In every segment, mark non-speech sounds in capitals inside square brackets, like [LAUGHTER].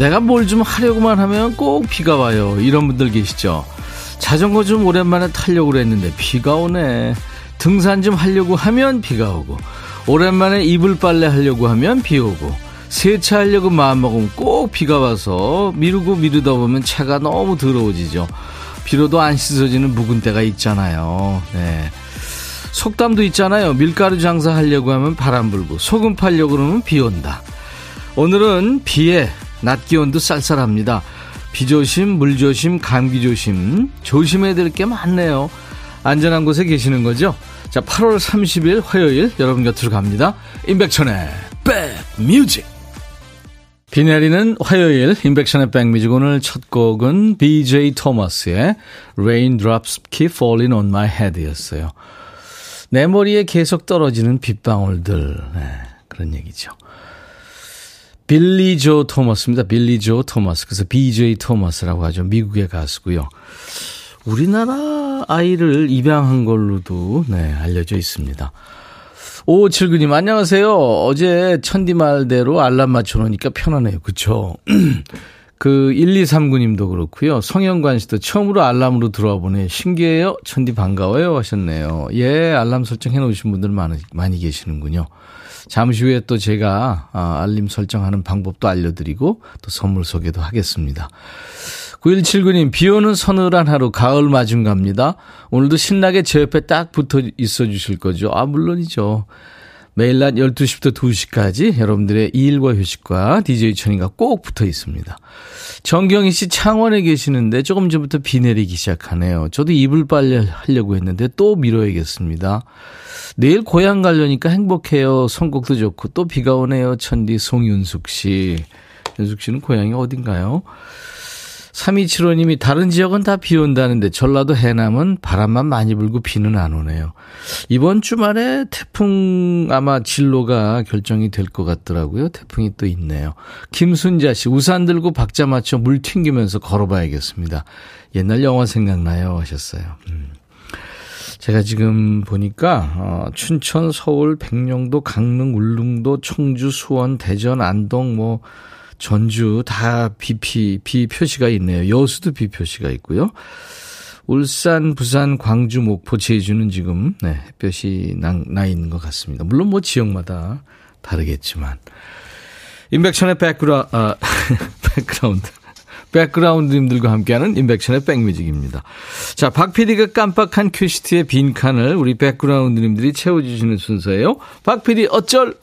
내가 뭘 좀 하려고만 하면 꼭 비가 와요. 이런 분들 계시죠? 자전거 좀 오랜만에 타려고 그랬는데 비가 오네. 등산 좀 하려고 하면 비가 오고. 오랜만에 이불 빨래 하려고 하면 비 오고. 세차하려고 마음먹으면 꼭 비가 와서 미루고 미루다 보면 차가 너무 더러워지죠. 비로도 안 씻어지는 묵은 때가 있잖아요. 네. 속담도 있잖아요. 밀가루 장사 하려고 하면 바람 불고 소금 팔려고 그러면 비 온다. 오늘은 비에 낮 기온도 쌀쌀합니다. 비 조심, 물 조심, 감기 조심. 조심해야 될 게 많네요. 안전한 곳에 계시는 거죠? 자, 8월 30일 화요일 여러분 곁으로 갑니다. 임백천의 백뮤직. 비 내리는 화요일 임백천의 백뮤직 오늘 첫 곡은 BJ 토마스의 Raindrops Keep Falling on My Head였어요. 내 머리에 계속 떨어지는 빗방울들. 네, 그런 얘기죠. 빌리 조 토머스입니다. 빌리 조 토머스. 그래서 BJ 토머스라고 하죠. 미국의 가수고요. 우리나라 아이를 입양한 걸로도 네, 알려져 있습니다. 5579님, 안녕하세요. 어제 천디 말대로 알람 맞춰놓으니까 편하네요. 그쵸? [CLEARS THROAT] 그 1239님도 그렇고요. 성현관 씨도 처음으로 알람으로 들어와 보네. 신기해요. 천디 반가워요 하셨네요. 예, 알람 설정해 놓으신 분들 많이, 많이 계시는군요. 잠시 후에 또 제가 아, 알림 설정하는 방법도 알려드리고 또 선물 소개도 하겠습니다. 9179님, 비 오는 서늘한 하루, 가을 마중 갑니다. 오늘도 신나게 제 옆에 딱 붙어 있어 주실 거죠? 아, 물론이죠. 매일 낮 12시부터 2시까지 여러분들의 일과 휴식과 DJ 천이가 꼭 붙어 있습니다. 정경희 씨 창원에 계시는데 조금 전부터 비 내리기 시작하네요. 저도 이불 빨래 하려고 했는데 또 미뤄야겠습니다. 내일 고향 가려니까 행복해요. 선곡도 좋고 또 비가 오네요. 천디 송윤숙 씨. 윤숙 씨는 고향이 어딘가요? 3275님이 다른 지역은 다 비 온다는데 전라도 해남은 바람만 많이 불고 비는 안 오네요. 이번 주말에 태풍 아마 진로가 결정이 될 것 같더라고요. 태풍이 또 있네요. 김순자 씨 우산 들고 박자 맞춰 물 튕기면서 걸어봐야겠습니다. 옛날 영화 생각나요 하셨어요. 음. 제가 지금 보니까 어, 춘천, 서울, 백령도, 강릉, 울릉도, 청주, 수원, 대전, 안동, 뭐 전주 다 비피 비 표시가 있네요. 여수도 비 표시가 있고요. 울산, 부산, 광주, 목포, 제주는 지금 네, 햇볕이 나, 나 있는 것 같습니다. 물론 뭐 지역마다 다르겠지만 임백천의 백그라 아, [LAUGHS] 백그라운드 백그라운드님들과 함께하는 임백천의 백뮤직입니다. 자, 박 PD가 깜빡한 큐시트의 빈칸을 우리 백그라운드님들이 채워주시는 순서예요. 박 PD 어쩔?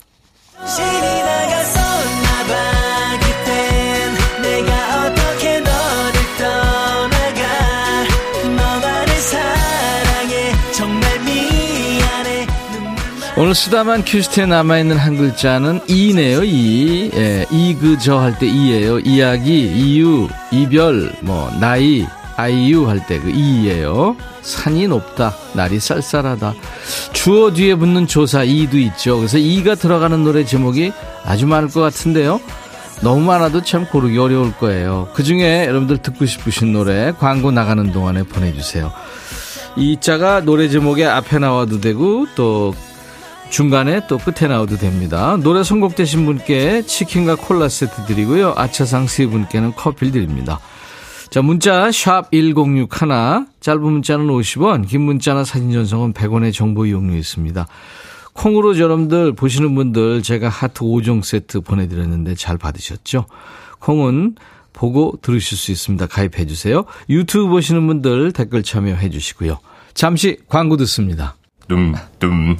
오늘 쓰다만 큐시트에 남아있는 한 글자는 이네요, 이. 예, 이 그 저 할 때 이예요. 이야기, 이유, 이별, 뭐, 나이, 아이유 할 때 그 이예요. 산이 높다, 날이 쌀쌀하다. 주어 뒤에 붙는 조사 이도 있죠. 그래서 이가 들어가는 노래 제목이 아주 많을 것 같은데요. 너무 많아도 참 고르기 어려울 거예요. 그 중에 여러분들 듣고 싶으신 노래 광고 나가는 동안에 보내주세요. 이 자가 노래 제목에 앞에 나와도 되고 또 중간에 또 끝에 나와도 됩니다. 노래 선곡되신 분께 치킨과 콜라 세트 드리고요. 아차상 세 분께는 커피를 드립니다. 자, 문자 샵 1061, 짧은 문자는 50원, 긴 문자나 사진 전송은 100원의 정보 이용료 있습니다. 콩으로 여러분들 보시는 분들 제가 하트 5종 세트 보내드렸는데 잘 받으셨죠? 콩은 보고 들으실 수 있습니다. 가입해 주세요. 유튜브 보시는 분들 댓글 참여해 주시고요. 잠시 광고 듣습니다. 둠 둠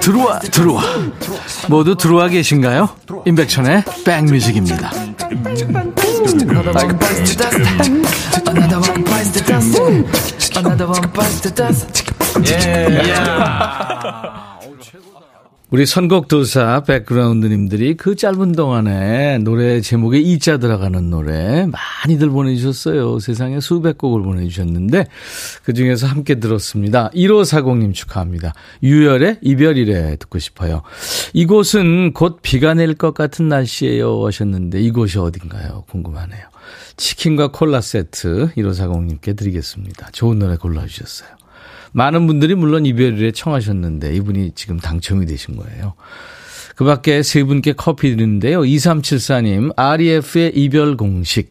들어와 들어와 모두 들어와 계신가요? 임백천의 백뮤직입니다 예. 우리 선곡 도사 백그라운드님들이 그 짧은 동안에 노래 제목에 이자 들어가는 노래 많이들 보내주셨어요. 세상에 수백 곡을 보내주셨는데 그 중에서 함께 들었습니다. 1540님 축하합니다. 유열의 이별이래 듣고 싶어요. 이곳은 곧 비가 내릴 것 같은 날씨예요 하셨는데 이곳이 어딘가요? 궁금하네요. 치킨과 콜라 세트 1540님께 드리겠습니다. 좋은 노래 골라주셨어요. 많은 분들이 물론 이별에 청하셨는데 이분이 지금 당첨이 되신 거예요. 그 밖에 세 분께 커피 드리는데요. 2374님, REF의 이별 공식.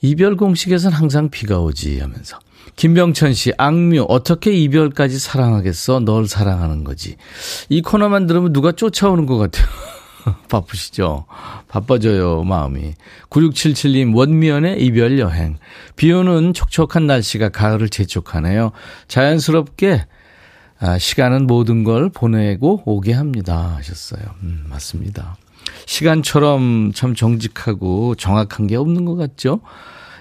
이별 공식에선 항상 비가 오지 하면서. 김병천 씨, 악뮤, 어떻게 이별까지 사랑하겠어? 널 사랑하는 거지. 이 코너만 들으면 누가 쫓아오는 것 같아요. [LAUGHS] [LAUGHS] 바쁘시죠? 바빠져요, 마음이. 9677님, 원미연의 이별 여행. 비 오는 촉촉한 날씨가 가을을 재촉하네요. 자연스럽게, 아, 시간은 모든 걸 보내고 오게 합니다. 하셨어요. 음, 맞습니다. 시간처럼 참 정직하고 정확한 게 없는 것 같죠?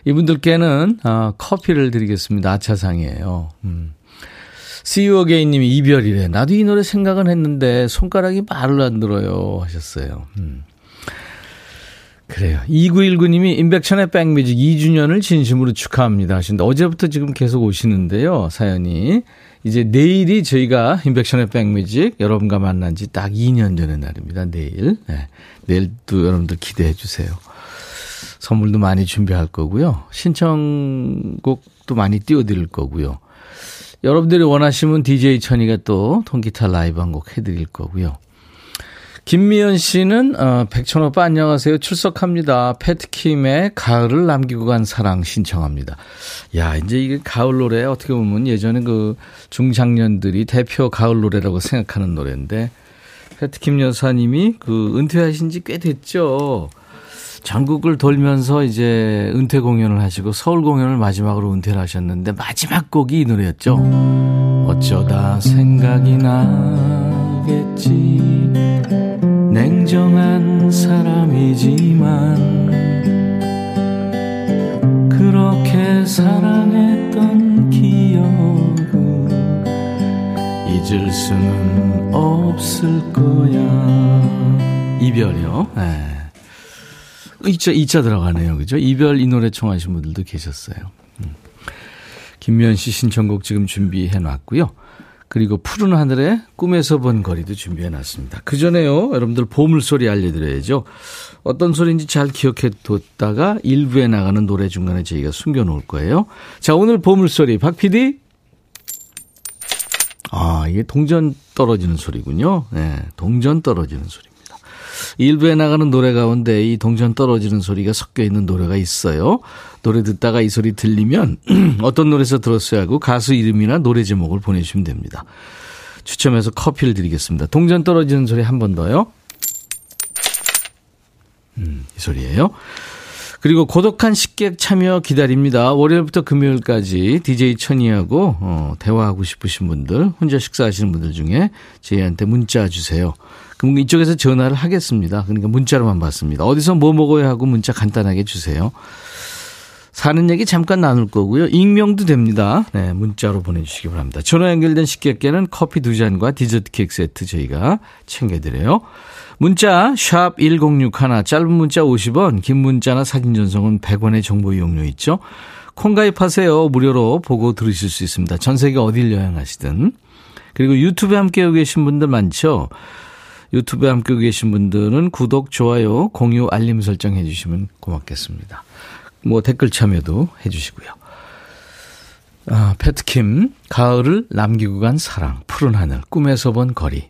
이분들께는, 아, 커피를 드리겠습니다. 아차상이에요. 음. See 님이 이별이래. 나도 이 노래 생각은 했는데 손가락이 말을 안 들어요. 하셨어요. 음. 그래요. 2919님이 임백천의 백뮤직 2주년을 진심으로 축하합니다 하신데 어제부터 지금 계속 오시는데요. 사연이. 이제 내일이 저희가 임백천의 백뮤직 여러분과 만난 지 딱 2년 전의 날입니다. 내일. 네. 내일도 여러분들 기대해 주세요. 선물도 많이 준비할 거고요. 신청곡도 많이 띄워드릴 거고요. 여러분들이 원하시면 DJ 천이가 또 통기타 라이브 한 곡 해드릴 거고요. 김미연 씨는 어, 백천 오빠 안녕하세요. 출석합니다. 패트킴의 가을을 남기고 간 사랑 신청합니다. 야 이제 이게 가을 노래 어떻게 보면 예전에 그 중장년들이 대표 가을 노래라고 생각하는 노래인데 패트킴 여사님이 그 은퇴하신 지 꽤 됐죠. 전국을 돌면서 이제 은퇴 공연을 하시고 서울 공연을 마지막으로 은퇴를 하셨는데 마지막 곡이 이 노래였죠. 어쩌다 생각이 나겠지 냉정한 사람이지만 그렇게 사랑했던 기억은 잊을 수는 없을 거야 이별이요. 네. 이자, 이자 들어가네요. 그죠? 이별 이 노래 청하신 분들도 계셨어요. 음. 김미연 씨 신청곡 지금 준비해 놨고요. 그리고 푸른 하늘에 꿈에서 본 거리도 준비해 놨습니다. 그 전에요, 여러분들 보물소리 알려드려야죠. 어떤 소리인지 잘 기억해 뒀다가 일부에 나가는 노래 중간에 저희가 숨겨 놓을 거예요. 자, 오늘 보물소리, 박 PD? 아, 이게 동전 떨어지는 소리군요. 네, 동전 떨어지는 소리. 일부에 나가는 노래 가운데 이 동전 떨어지는 소리가 섞여 있는 노래가 있어요. 노래 듣다가 이 소리 들리면 [CLEARS THROAT] 어떤 노래에서 들었어야 하고 가수 이름이나 노래 제목을 보내주시면 됩니다. 추첨해서 커피를 드리겠습니다. 동전 떨어지는 소리 한 번 더요. 음, 이 소리예요. 그리고 고독한 식객 참여 기다립니다. 월요일부터 금요일까지 DJ 천이하고 어, 대화하고 싶으신 분들, 혼자 식사하시는 분들 중에 저희한테 문자 주세요. 그럼 이쪽에서 전화를 하겠습니다. 그러니까 문자로만 받습니다. 어디서 뭐 먹어야 하고 문자 간단하게 주세요. 사는 얘기 잠깐 나눌 거고요. 익명도 됩니다. 네, 문자로 보내주시기 바랍니다. 전화 연결된 식객께는 커피 두 잔과 디저트 케이크 세트 저희가 챙겨드려요. 문자 1061, 짧은 문자 50원, 긴 문자나 사진 전송은 100원의 정보 이용료 있죠. 콩 가입하세요. 무료로 보고 들으실 수 있습니다. 전 세계 어딜 여행하시든. 그리고 유튜브에 함께하고 계신 분들 많죠. 유튜브에 함께 계신 분들은 구독, 좋아요, 공유, 알림 설정 해 주시면 고맙겠습니다. 뭐 댓글 참여도 해 주시고요. 아, 패트킴, 가을을 남기고 간 사랑, 푸른 하늘, 꿈에서 본 거리.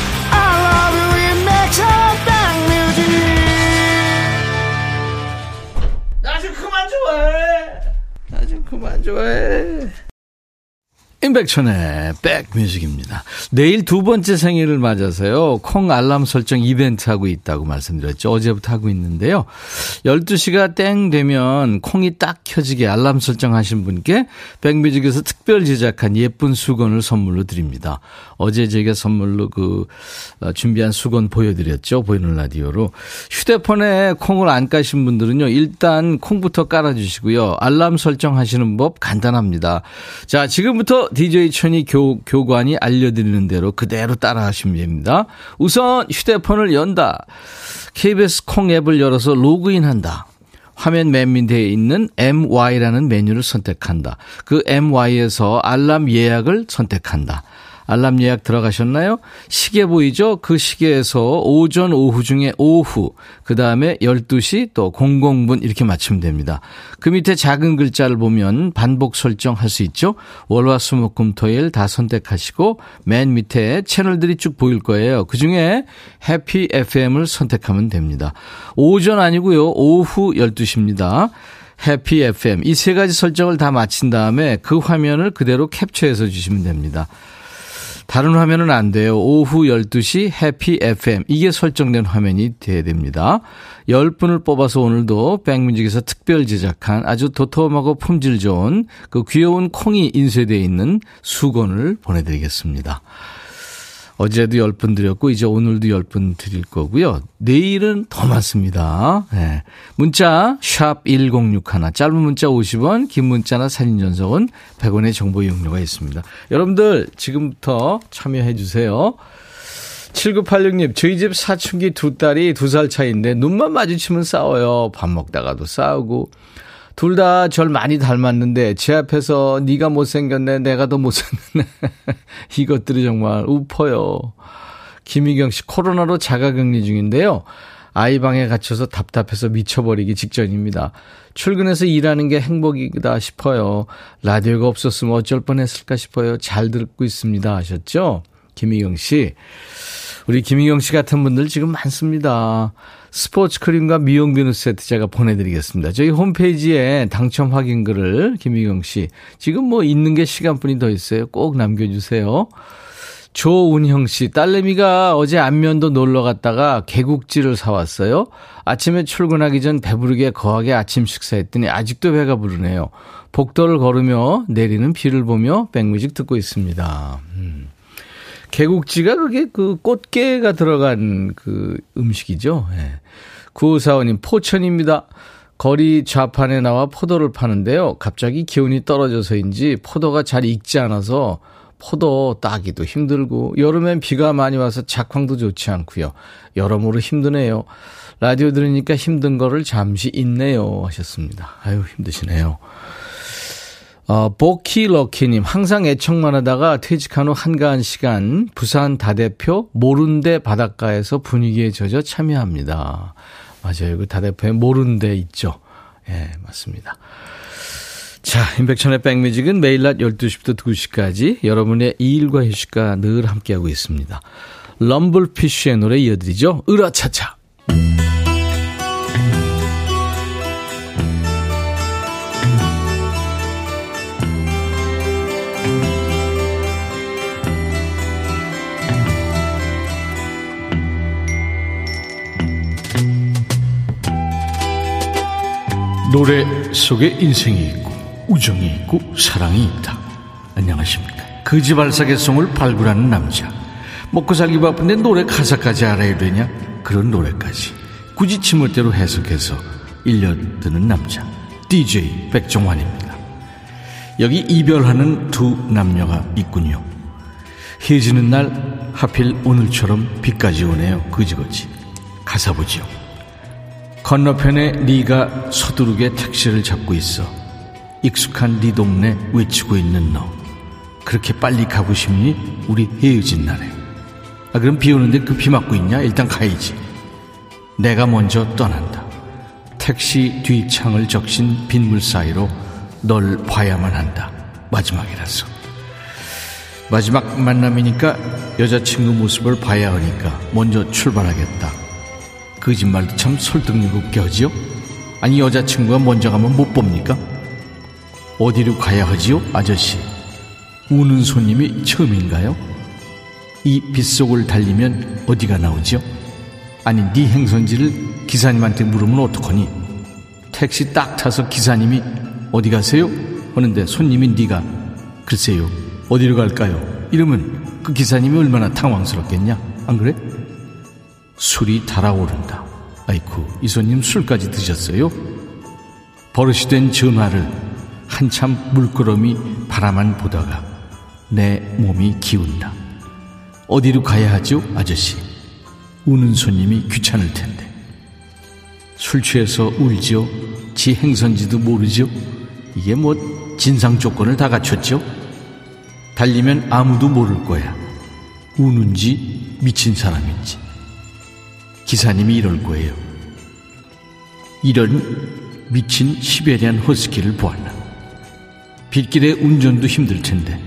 좋아해. 나 좀 그만 좋아해. 임백천의 백뮤직입니다. 내일 두 번째 생일을 맞아서요. 콩 알람 설정 이벤트 하고 있다고 말씀드렸죠. 어제부터 하고 있는데요. 12시가 땡 되면 콩이 딱 켜지게 알람 설정하신 분께 백뮤직에서 특별 제작한 예쁜 수건을 선물로 드립니다. 어제 저희가 선물로 그 어, 준비한 수건 보여드렸죠. 보이는 라디오로. 휴대폰에 콩을 안 까신 분들은요. 일단 콩부터 깔아주시고요. 알람 설정하시는 법 간단합니다. 자, 지금부터 DJ 천이 교, 교관이 알려드리는 대로 그대로 따라 하시면 됩니다. 우선 휴대폰을 연다. KBS 콩 앱을 열어서 로그인한다. 화면 맨 밑에 있는 MY라는 메뉴를 선택한다. 그 MY에서 알람 예약을 선택한다. 알람 예약 들어가셨나요? 시계 보이죠? 그 시계에서 오전, 오후 중에 오후, 그 다음에 12시 또 00분 이렇게 맞추면 됩니다. 그 밑에 작은 글자를 보면 반복 설정할 수 있죠? 월화, 수 목, 금, 토 일 다 선택하시고 맨 밑에 채널들이 쭉 보일 거예요. 그 중에 해피 FM을 선택하면 됩니다. 오전 아니고요. 오후 12시입니다. 해피 FM. 이 세 가지 설정을 다 마친 다음에 그 화면을 그대로 캡처해서 주시면 됩니다. 다른 화면은 안 돼요. 오후 12시 해피 FM. 이게 설정된 화면이 돼야 됩니다. 10분을 뽑아서 오늘도 백뮤직에서 특별 제작한 아주 도톰하고 품질 좋은 그 귀여운 콩이 인쇄되어 있는 수건을 보내드리겠습니다. 어제도 10분 드렸고 이제 오늘도 10분 드릴 거고요. 내일은 더 많습니다. 네. 문자 샵 1061, 짧은 문자 50원, 긴 문자나 사진 전송은 100원의 정보 이용료가 있습니다. 여러분들 지금부터 참여해 주세요. 7986님, 저희 집 사춘기 두 딸이 두 살 차이인데 눈만 마주치면 싸워요. 밥 먹다가도 싸우고 둘 다 절 많이 닮았는데 제 앞에서 네가 못생겼네 내가 더 못생겼네 [LAUGHS] 이것들이 정말 우퍼요. 김희경 씨 코로나로 자가격리 중인데요. 아이 방에 갇혀서 답답해서 미쳐버리기 직전입니다. 출근해서 일하는 게 행복이다 싶어요. 라디오가 없었으면 어쩔 뻔했을까 싶어요. 잘 듣고 있습니다 하셨죠? 김희경 씨. 우리 김희경 씨 같은 분들 지금 많습니다. 스포츠 크림과 미용 비누 세트 제가 보내드리겠습니다. 저희 홈페이지에 당첨 확인글을 김희경 씨 지금 뭐 있는 게 시간뿐이 더 있어요. 꼭 남겨주세요. 조운형 씨, 딸내미가 어제 안면도 놀러 갔다가 개국지를 사왔어요. 아침에 출근하기 전 배부르게 거하게 아침 식사했더니 아직도 배가 부르네요. 복도를 걸으며 내리는 비를 보며 백뮤직 듣고 있습니다. 음. 개국지가 그게 그 꽃게가 들어간 그 음식이죠. 예. 구사원님 포천입니다. 거리 좌판에 나와 포도를 파는데요. 갑자기 기온이 떨어져서인지 포도가 잘 익지 않아서 포도 따기도 힘들고 여름엔 비가 많이 와서 작황도 좋지 않고요. 여러모로 힘드네요. 라디오 들으니까 힘든 거를 잠시 잊네요 하셨습니다. 아유 힘드시네요. 어, 보키러키님, 항상 애청만 하다가 퇴직한 후 한가한 시간, 부산 다대표 모른데 바닷가에서 분위기에 젖어 참여합니다. 맞아요. 그 다대표에 모른데 있죠. 예, 맞습니다. 자, 인백천의 백뮤직은 매일 낮 12시부터 2시까지 여러분의 일과 휴식과 늘 함께하고 있습니다. 럼블피쉬의 노래 이어드리죠. 으라차차. 노래 속에 인생이 있고 우정이 있고 사랑이 있다. 안녕하십니까. 거지발사계 송을 발굴하는 남자. 먹고 살기 바쁜데 노래 가사까지 알아야 되냐? 그런 노래까지 굳이 지멋대로 해석해서 1년 드는 남자. DJ 백종환입니다. 여기 이별하는 두 남녀가 있군요. 헤어지는 날 하필 오늘처럼 비까지 오네요. 그지거지. 가사 보지요. 건너편에 네가 서두르게 택시를 잡고 있어. 익숙한 네 동네 외치고 있는 너. 그렇게 빨리 가고 싶니? 우리 헤어진 날에. 아, 그럼 비 오는데 그비 맞고 있냐? 일단 가야지. 내가 먼저 떠난다. 택시 뒷창을 적신 빗물 사이로 널 봐야만 한다. 마지막이라서. 마지막 만남이니까 여자친구 모습을 봐야 하니까 먼저 출발하겠다. 거짓말도 참 설득력 없게 하지요? 아니 여자친구가 먼저 가면 못 봅니까? 어디로 가야 하지요, 아저씨? 우는 손님이 처음인가요? 이 빗속을 달리면 어디가 나오지요? 아니 네 행선지를 기사님한테 물으면 어떡하니? 택시 딱 타서 기사님이 어디 가세요? 하는데 손님이 네가 글쎄요 어디로 갈까요? 이러면 그 기사님이 얼마나 당황스럽겠냐? 안 그래? 술이 달아오른다. 아이쿠 이 손님 술까지 드셨어요? 버릇이 된 전화를 한참 물끄러미 바라만 보다가 내 몸이 기운다. 어디로 가야 하죠, 아저씨? 우는 손님이 귀찮을 텐데. 술 취해서 울지요? 지 행선지도 모르죠? 이게 뭐 진상 조건을 다 갖췄죠? 달리면 아무도 모를 거야. 우는지 미친 사람인지. 기사님이 이럴 거예요. 이런 미친 시베리안 허스키를 보았나. 빗길에 운전도 힘들 텐데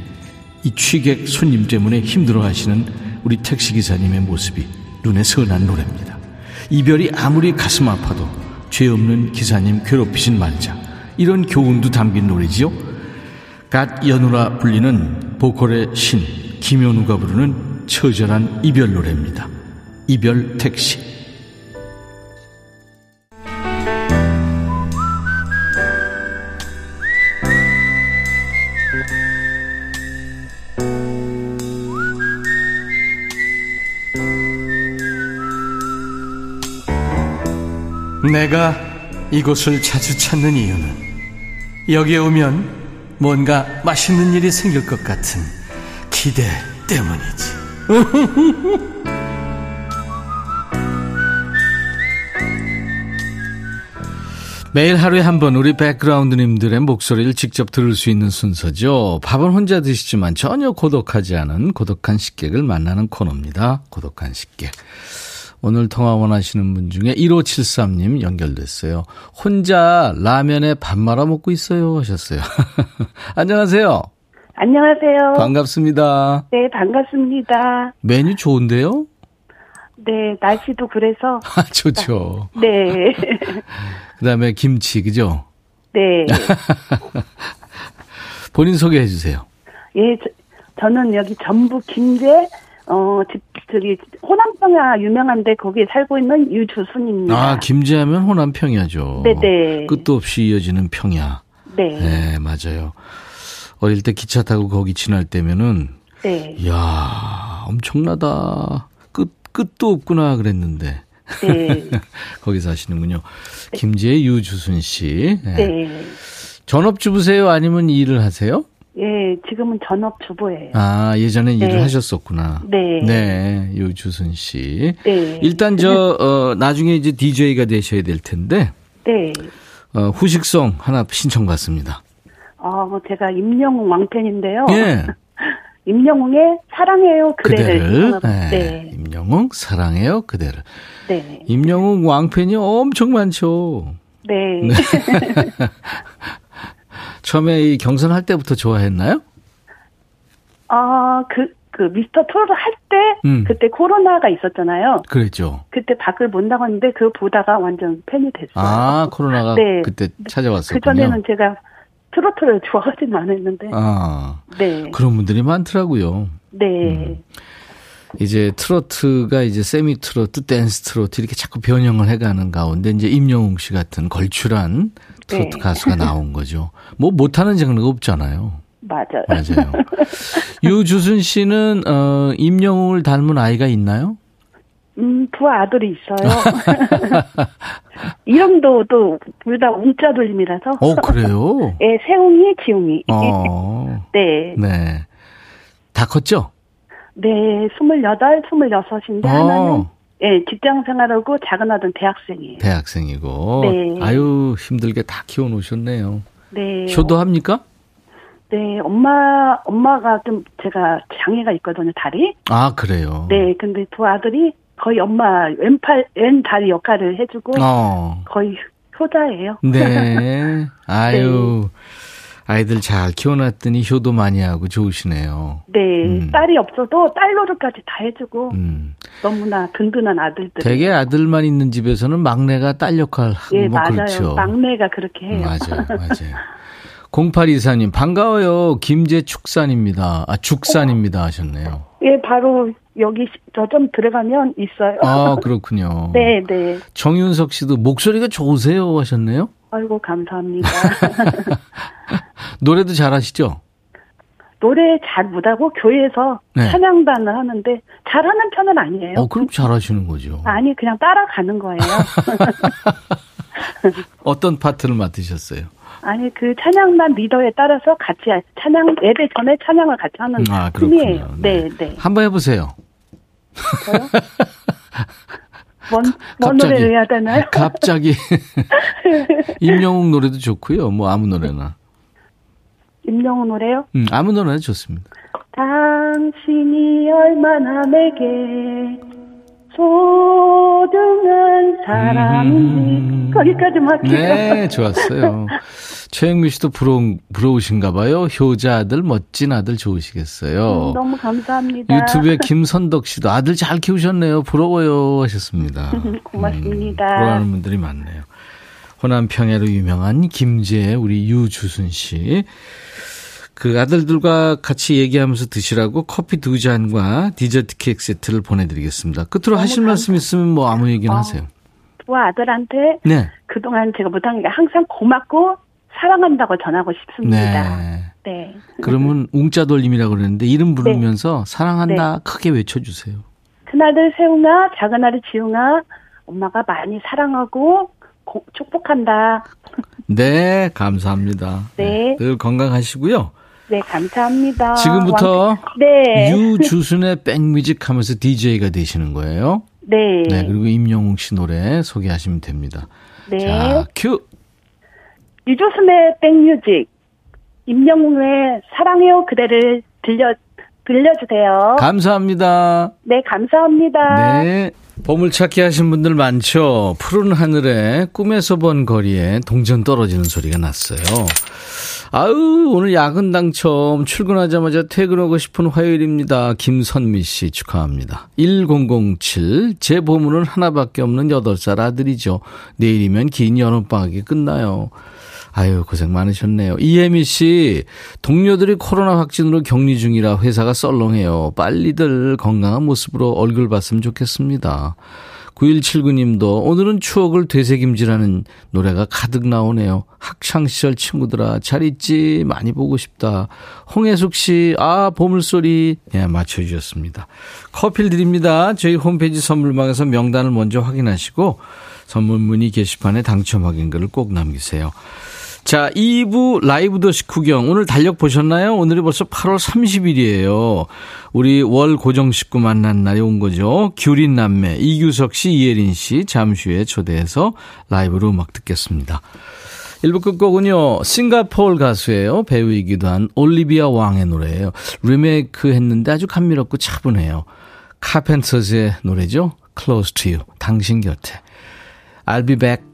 이 취객 손님 때문에 힘들어 하시는 우리 택시기사님의 모습이 눈에 선한 노래입니다. 이별이 아무리 가슴 아파도 죄 없는 기사님 괴롭히진 말자. 이런 교훈도 담긴 노래지요. 갓 연우라 불리는 보컬의 신 김현우가 부르는 처절한 이별 노래입니다. 이별 택시. 내가 이곳을 자주 찾는 이유는 여기에 오면 뭔가 맛있는 일이 생길 것 같은 기대 때문이지. [LAUGHS] 매일 하루에 한 번 우리 백그라운드님들의 목소리를 직접 들을 수 있는 순서죠. 밥은 혼자 드시지만 전혀 고독하지 않은 고독한 식객을 만나는 코너입니다. 고독한 식객. 오늘 통화 원하시는 분 중에 1573님 연결됐어요. 혼자 라면에 밥 말아 먹고 있어요 하셨어요. [LAUGHS] 안녕하세요. 안녕하세요. 반갑습니다. 네, 반갑습니다. 메뉴 좋은데요? 네, 날씨도 그래서. [LAUGHS] 아, 좋죠. 네. [LAUGHS] 그 다음에 김치, 그죠? 네. 본인 소개해 주세요. 예, 저, 는 여기 전북 김제 어, 집, 저기, 호남 평야 유명한데 거기에 살고 있는 유주순입니다. 아, 김제하면 호남 평야죠. 네네. 끝도 없이 이어지는 평야. 네. 네, 맞아요. 어릴 때 기차 타고 거기 지날 때면은, 네. 이야, 엄청나다. 끝, 끝도 없구나 그랬는데. 네. [LAUGHS] 거기 사시는군요. 김제 유주순 씨. 네. 네. 전업주부세요? 아니면 일을 하세요? 예, 지금은 전업 주부예요. 아, 예전에 네. 일을 하셨었구나. 네. 네, 유주순 씨. 네. 일단 저, 어, 나중에 이제 DJ가 되셔야 될 텐데. 네. 어, 후식성 하나 신청 받습니다. 어, 제가 임영웅 왕팬인데요. 예. [LAUGHS] 임영웅의 사랑해요 그대를. 그대를. 네. 네. 임영웅 사랑해요 그대를. 네. 임영웅 왕팬이 엄청 많죠. 네. [LAUGHS] 네. 처음에 이 경선할 때부터 좋아했나요? 아, 그, 그 미스터 트롯을 할 때, 음. 그때 코로나가 있었잖아요. 그랬죠. 그때 밖을 못 나갔는데 그거 보다가 완전 팬이 됐어요. 아, 코로나가 네. 그때 찾아왔었군요. 그 전에는 제가 트로트를 [LAUGHS] 좋아하진 않았는데. 아, 네. 그런 분들이 많더라고요. 네. 음. 이제 트로트가 이제 세미 트로트, 댄스 트로트 이렇게 자꾸 변형을 해가는 가운데 이제 임영웅 씨 같은 걸출한 트로트 네. 가수가 나온 거죠. 뭐 못하는 장르가 없잖아요. 맞아요. 맞아요. 유주순 씨는 어 임영웅을 닮은 아이가 있나요? 음, 두 아들이 있어요. [LAUGHS] 이름도 또 둘 다 웅자 돌림이라서. 어 그래요? [LAUGHS] 예, 세웅이, 지웅이. 어, [LAUGHS] 네. 네. 다 컸죠? 네, 스물여덟, 스물여섯인데 어. 하나는 예, 직장 생활하고 작은 아들은 대학생이에요. 대학생이고. 네. 아유 힘들게 다 키워 놓으셨네요. 네. 효도합니까? 네, 엄마, 엄마가 좀 제가 장애가 있거든요, 다리. 아 그래요. 네, 근데 두 아들이 거의 엄마 왼팔, 왼 다리 역할을 해주고 어. 거의 효자예요. 네. [LAUGHS] 아유. 아이들 잘 키워놨더니 효도 많이 하고 좋으시네요. 네, 음. 딸이 없어도 딸 노릇까지 다 해주고 음. 너무나 든든한 아들들. 대개 아들만 있는 집에서는 막내가 딸 역할 하고 예, 뭐 맞아요. 그렇죠. 막내가 그렇게 해요. 맞아요, [LAUGHS] 맞아요. 0824님 반가워요. 김재축산입니다. 아 축산입니다 하셨네요. 예, 바로 여기 저좀 들어가면 있어요. 아 [LAUGHS] 그렇군요. 네, 네. 정윤석 씨도 목소리가 좋으세요 하셨네요. 아이고 감사합니다. [LAUGHS] 노래도 잘하시죠? 노래 잘 못하고 교회에서 네. 찬양단을 하는데 잘하는 편은 아니에요. 어, 그럼 잘하시는 거죠. 아니 그냥 따라가는 거예요. [LAUGHS] 어떤 파트를 맡으셨어요? 아니 그 찬양단 리더에 따라서 같이 찬양 예배 전에 찬양을 같이 하는 음, 아, 팀이에요. 네, 네. 네. 한번 해보세요. 저요? [LAUGHS] 뭔, 뭔 노래 해야 되나요? [LAUGHS] 갑자기 [LAUGHS] 임영웅 노래도 좋고요. 뭐 아무 노래나. 임영웅 노래요? 음, 아무 노래나 좋습니다. 당신이 얼마나 내게 소중한 사람인지 음. 거기까지만 할게요. 네, 좋았어요. [LAUGHS] 최영미 씨도 부러, 부러우신가 봐요. 효자 아들, 멋진 아들 좋으시겠어요. 음, 너무 감사합니다. 유튜브에 김선덕 씨도 아들 잘 키우셨네요. 부러워요 하셨습니다. [LAUGHS] 고맙습니다. 음, 부러워하는 분들이 많네요. 호남 평야로 유명한 김재 우리 유주순 씨. 그 아들들과 같이 얘기하면서 드시라고 커피 두 잔과 디저트 케이크 세트를 보내드리겠습니다. 끝으로 하실 감사합니다. 말씀 있으면 뭐 아무 얘기나 어, 하세요. 두 아들한테 네. 그동안 제가 못한 게 항상 고맙고 사랑한다고 전하고 싶습니다. 네. 네. 그러면 웅자 돌림이라고 그러는데 이름 부르면서 네. 사랑한다 네. 크게 외쳐주세요. 큰아들 세웅아, 작은아들 지웅아, 엄마가 많이 사랑하고 고, 축복한다. 네, 감사합니다. 네. 네. 늘 건강하시고요. 네, 감사합니다. 지금부터 왕... 네. [LAUGHS] 유주순의 백뮤직 하면서 DJ가 되시는 거예요. 네. 네, 그리고 임영웅 씨 노래 소개하시면 됩니다. 네. 자, 큐. 유조순의 백뮤직, 임영웅의 사랑해요 그대를 들려, 들려주세요. 감사합니다. 네, 감사합니다. 네. 보물찾기 하신 분들 많죠? 푸른 하늘에 꿈에서 본 거리에 동전 떨어지는 소리가 났어요. 아유, 오늘 야근 당첨 출근하자마자 퇴근하고 싶은 화요일입니다. 김선미 씨 축하합니다. 1007, 제 보물은 하나밖에 없는 8살 아들이죠. 내일이면 긴 여름방학이 끝나요. 아유, 고생 많으셨네요. 이혜미 씨, 동료들이 코로나 확진으로 격리 중이라 회사가 썰렁해요. 빨리들 건강한 모습으로 얼굴 봤으면 좋겠습니다. 9179님도 오늘은 추억을 되새김질하는 노래가 가득 나오네요. 학창시절 친구들아, 잘 있지? 많이 보고 싶다. 홍혜숙 씨, 아, 보물소리. 예, 맞춰주셨습니다. 커피를 드립니다. 저희 홈페이지 선물방에서 명단을 먼저 확인하시고 선물 문의 게시판에 당첨 확인글을 꼭 남기세요. 자, 2부 라이브 더시 구경. 오늘 달력 보셨나요? 오늘이 벌써 8월 30일이에요. 우리 월 고정 식구 만난 날이 온 거죠. 규린 남매, 이규석 씨, 이예린 씨, 잠시 후에 초대해서 라이브로 음악 듣겠습니다. 1부 끝곡은요, 싱가포르 가수예요. 배우이기도 한 올리비아 왕의 노래예요. 리메이크 했는데 아주 감미롭고 차분해요. 카펜터즈의 노래죠. Close to You. 당신 곁에. I'll be back.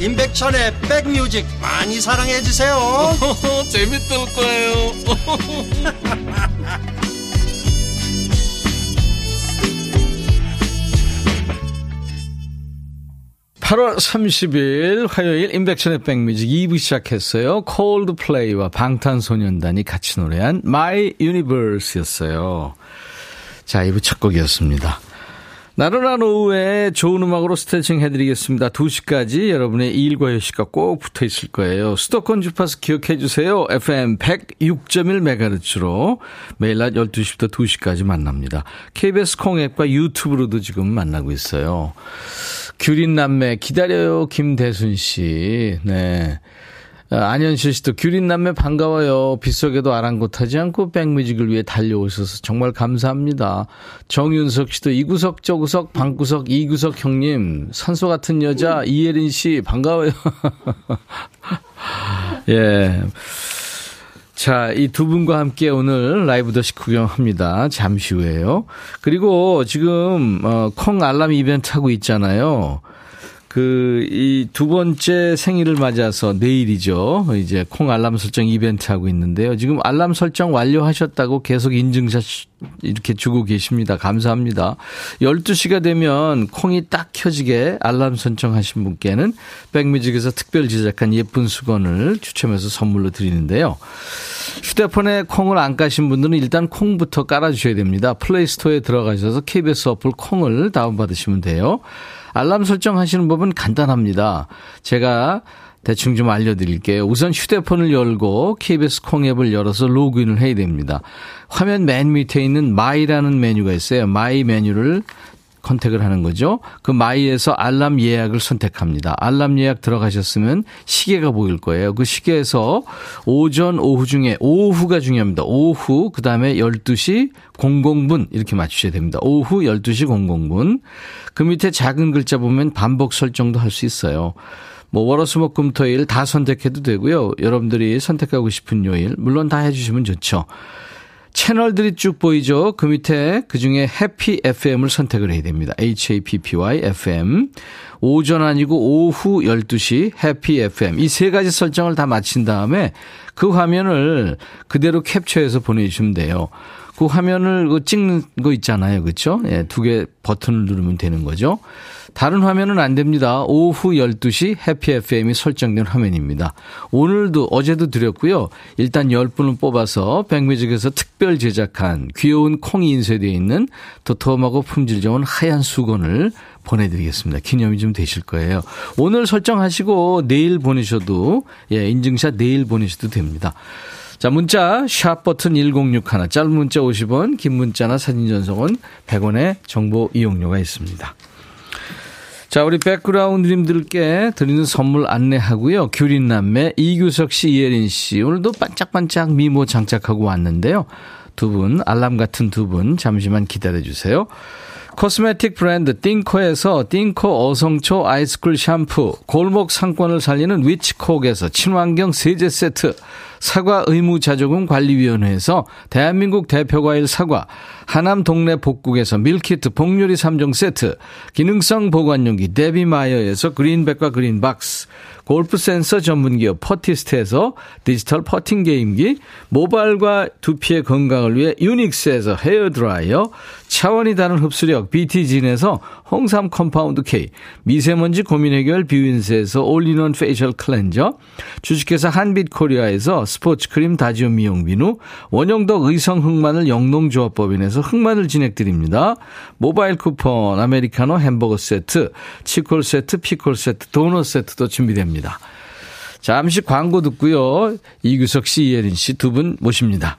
임백천의 백뮤직 많이 사랑해 주세요. [LAUGHS] 재밌을 거예요. [LAUGHS] 8월 30일 화요일 임백천의 백뮤직 2부 시작했어요. 콜드플레이와 방탄소년단이 같이 노래한 My Universe였어요. 자, 2부 첫 곡이었습니다. 나른한 오후에 좋은 음악으로 스트레칭 해드리겠습니다. 2시까지 여러분의 일과 휴식과 꼭 붙어 있을 거예요. 수도권 주파수 기억해 주세요. FM 106.1MHz로 매일 낮 12시부터 2시까지 만납니다. KBS 콩앱과 유튜브로도 지금 만나고 있어요. 규린 남매 기다려요 김대순 씨. 네. 아, 안현실 씨도 규린 남매 반가워요. 빗속에도 아랑곳하지 않고 백뮤직을 위해 달려오셔서 정말 감사합니다. 정윤석 씨도 이구석 저구석 방구석 이구석 형님 산소 같은 여자 이예린 씨 반가워요. [LAUGHS] 예. 자, 이 두 분과 함께 오늘 라이브 더시 구경합니다. 잠시 후에요. 그리고 지금 어, 콩 알람 이벤트 하고 있잖아요. 그, 이 두 번째 생일을 맞아서 내일이죠. 이제 콩 알람 설정 이벤트 하고 있는데요. 지금 알람 설정 완료하셨다고 계속 인증샷 이렇게 주고 계십니다. 감사합니다. 12시가 되면 콩이 딱 켜지게 알람 설정하신 분께는 백뮤직에서 특별 제작한 예쁜 수건을 추첨해서 선물로 드리는데요. 휴대폰에 콩을 안 까신 분들은 일단 콩부터 깔아주셔야 됩니다. 플레이스토어에 들어가셔서 KBS 어플 콩을 다운받으시면 돼요. 알람 설정하시는 법은 간단합니다. 제가 대충 좀 알려드릴게요. 우선 휴대폰을 열고 KBS 콩 앱을 열어서 로그인을 해야 됩니다. 화면 맨 밑에 있는 MY라는 메뉴가 있어요. MY 메뉴를 선택을 하는 거죠. 그 MY에서 알람 예약을 선택합니다. 알람 예약 들어가셨으면 시계가 보일 거예요. 그 시계에서 오전, 오후 중에 오후가 중요합니다. 오후, 그 다음에 12시 00분 이렇게 맞추셔야 됩니다. 오후 12시 00분. 그 밑에 작은 글자 보면 반복 설정도 할 수 있어요. 뭐 월화수목금토일 다 선택해도 되고요. 여러분들이 선택하고 싶은 요일 물론 다 해주시면 좋죠. 채널들이 쭉 보이죠. 그 밑에 그 중에 해피 FM을 선택을 해야 됩니다. H-A-P-P-Y FM. 오전 아니고 오후 12시 해피 FM. 이 세 가지 설정을 다 마친 다음에 그 화면을 그대로 캡처해서 보내주시면 돼요. 그 화면을 그 찍는 거 있잖아요. 그렇죠? 예, 두 개 버튼을 누르면 되는 거죠. 다른 화면은 안 됩니다. 오후 12시 해피 FM이 설정된 화면입니다. 오늘도 어제도 드렸고요. 일단 10분을 뽑아서 백뮤직에서 특별 제작한 귀여운 콩이 인쇄되어 있는 도톰하고 품질 좋은 하얀 수건을 보내드리겠습니다. 기념이 좀 되실 거예요. 오늘 설정하시고 내일 보내셔도 예 인증샷 내일 보내셔도 됩니다. 자, 문자 샵 버튼 1061 짧은 문자 50원, 긴 문자나 사진 전송은 100원의 정보 이용료가 있습니다. 자, 우리 백그라운드님들께 드리는 선물 안내하고요. 규린남매 이규석 씨, 이예린 씨 오늘도 반짝반짝 미모 장착하고 왔는데요. 두 분, 알람 같은 두 분 잠시만 기다려 주세요. 코스메틱 브랜드 띵코에서 띵코 어성초 아이스쿨 샴푸, 골목 상권을 살리는 위치콕에서 친환경 세제 세트, 사과 의무자조금 관리위원회에서 대한민국 대표과일 사과, 하남 동네 복국에서 밀키트 복요리 3종 세트, 기능성 보관용기 데비마이어에서 그린백과 그린박스, 골프 센서 전문기업 퍼티스트에서 디지털 퍼팅 게임기, 모발과 두피의 건강을 위해 유닉스에서 헤어 드라이어, 차원이 다른 흡수력 BT진에서 홍삼 compound K, 미세먼지 고민 해결 뷰인스에서 올리원 facial cleanser, 주식회사 한빛코리아에서 스포츠 크림 다지오 미용 비누, 원형덕 의성 흑마늘 영농조합법인에서 흑마늘 진행드립니다. 모바일 쿠폰, 아메리카노 햄버거 세트, 치콜 세트, 피콜 세트, 도넛 세트도 준비됩니다. 잠시 광고 듣고요. 이규석 씨, 이예린 씨 두 분 모십니다.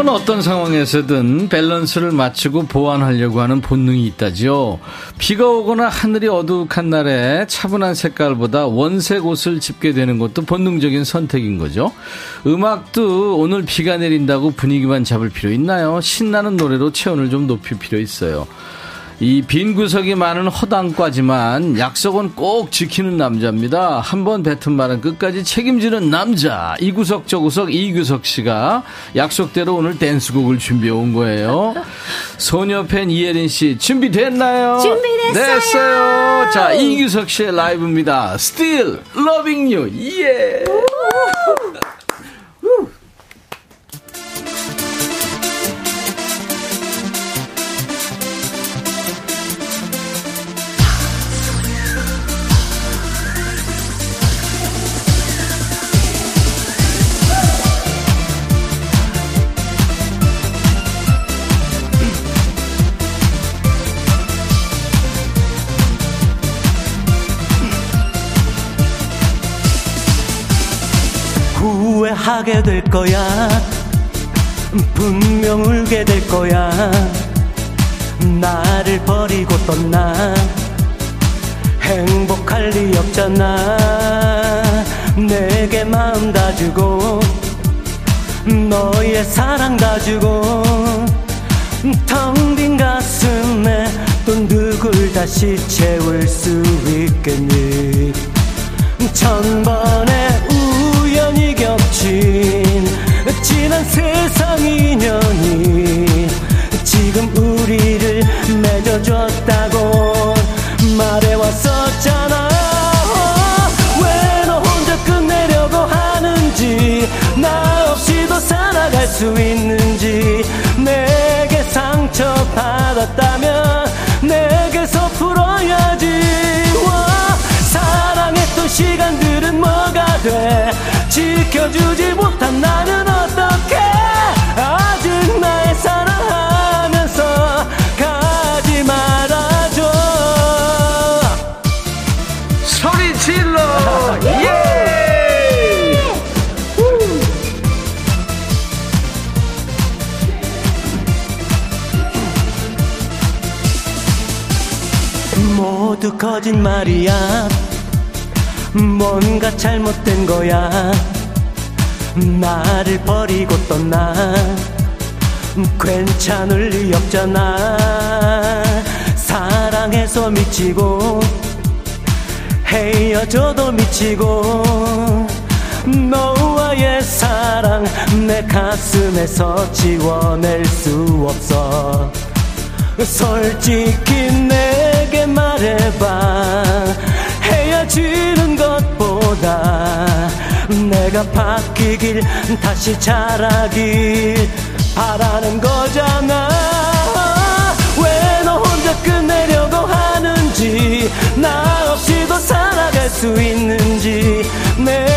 사람은 어떤 상황에서든 밸런스를 맞추고 보완하려고 하는 본능이 있다지요. 비가 오거나 하늘이 어둑한 날에 차분한 색깔보다 원색 옷을 집게 되는 것도 본능적인 선택인 거죠. 음악도 오늘 비가 내린다고 분위기만 잡을 필요 있나요? 신나는 노래로 체온을 좀 높일 필요 있어요. 이 빈 구석이 많은 허당과지만 약속은 꼭 지키는 남자입니다. 한 번 뱉은 말은 끝까지 책임지는 남자. 이 구석 저 구석 이규석 씨가 약속대로 오늘 댄스곡을 준비해 온 거예요. 소녀 팬 이예린 씨 준비됐나요? 준비됐어요. 됐어요. 자 이규석 씨의 라이브입니다. Still Loving You. 예. 후 하게 될 거야. 분명 울게 될 거야. 나를 버리고 떠나. 행복할 리 없잖아. 내게 마음 다 주고 너의 사랑 다 주고 텅 빈 가슴에 또 누굴 다시 채울 수 있겠니? 천번의 겹친 지난 세상 인연이 지금 우리를 맺어줬다고 말해왔었잖아. 왜 너 혼자 끝내려고 하는지 나 없이도 살아갈 수 있는지 내게 상처 받았다면 내게서 풀어야지. 와, 사랑했던 시간들은 뭐가 돼 지켜주지 못한 나는 어떡해 아직 날 사랑하면서 가지 말아줘 소리 질러. [LAUGHS] 예. 모두 거짓말이야 뭔가 잘못된 거야 나를 버리고 떠나. 괜찮을 리 없잖아. 사랑해서 미치고 헤어져도 미치고 너와의 사랑 내 가슴에서 지워낼 수 없어. 솔직히 내게 말해봐. 헤어지는 것보다 내가 바뀌길 다시 자라길 바라는 거잖아. 왜 너 혼자 끝내려고 하는지 나 없이도 살아갈 수 있는지. 내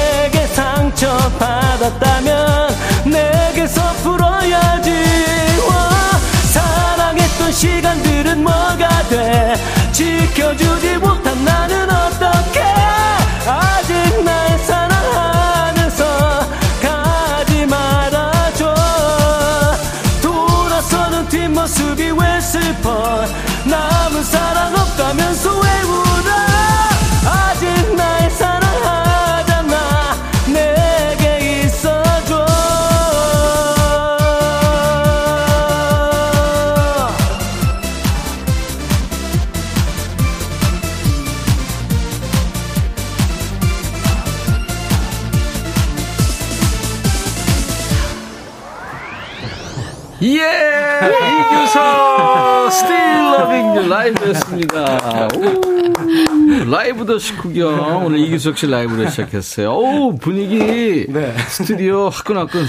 19경 오늘 이규석 씨 라이브로 시작했어요. 오 분위기 네. 스튜디오 화끈화끈.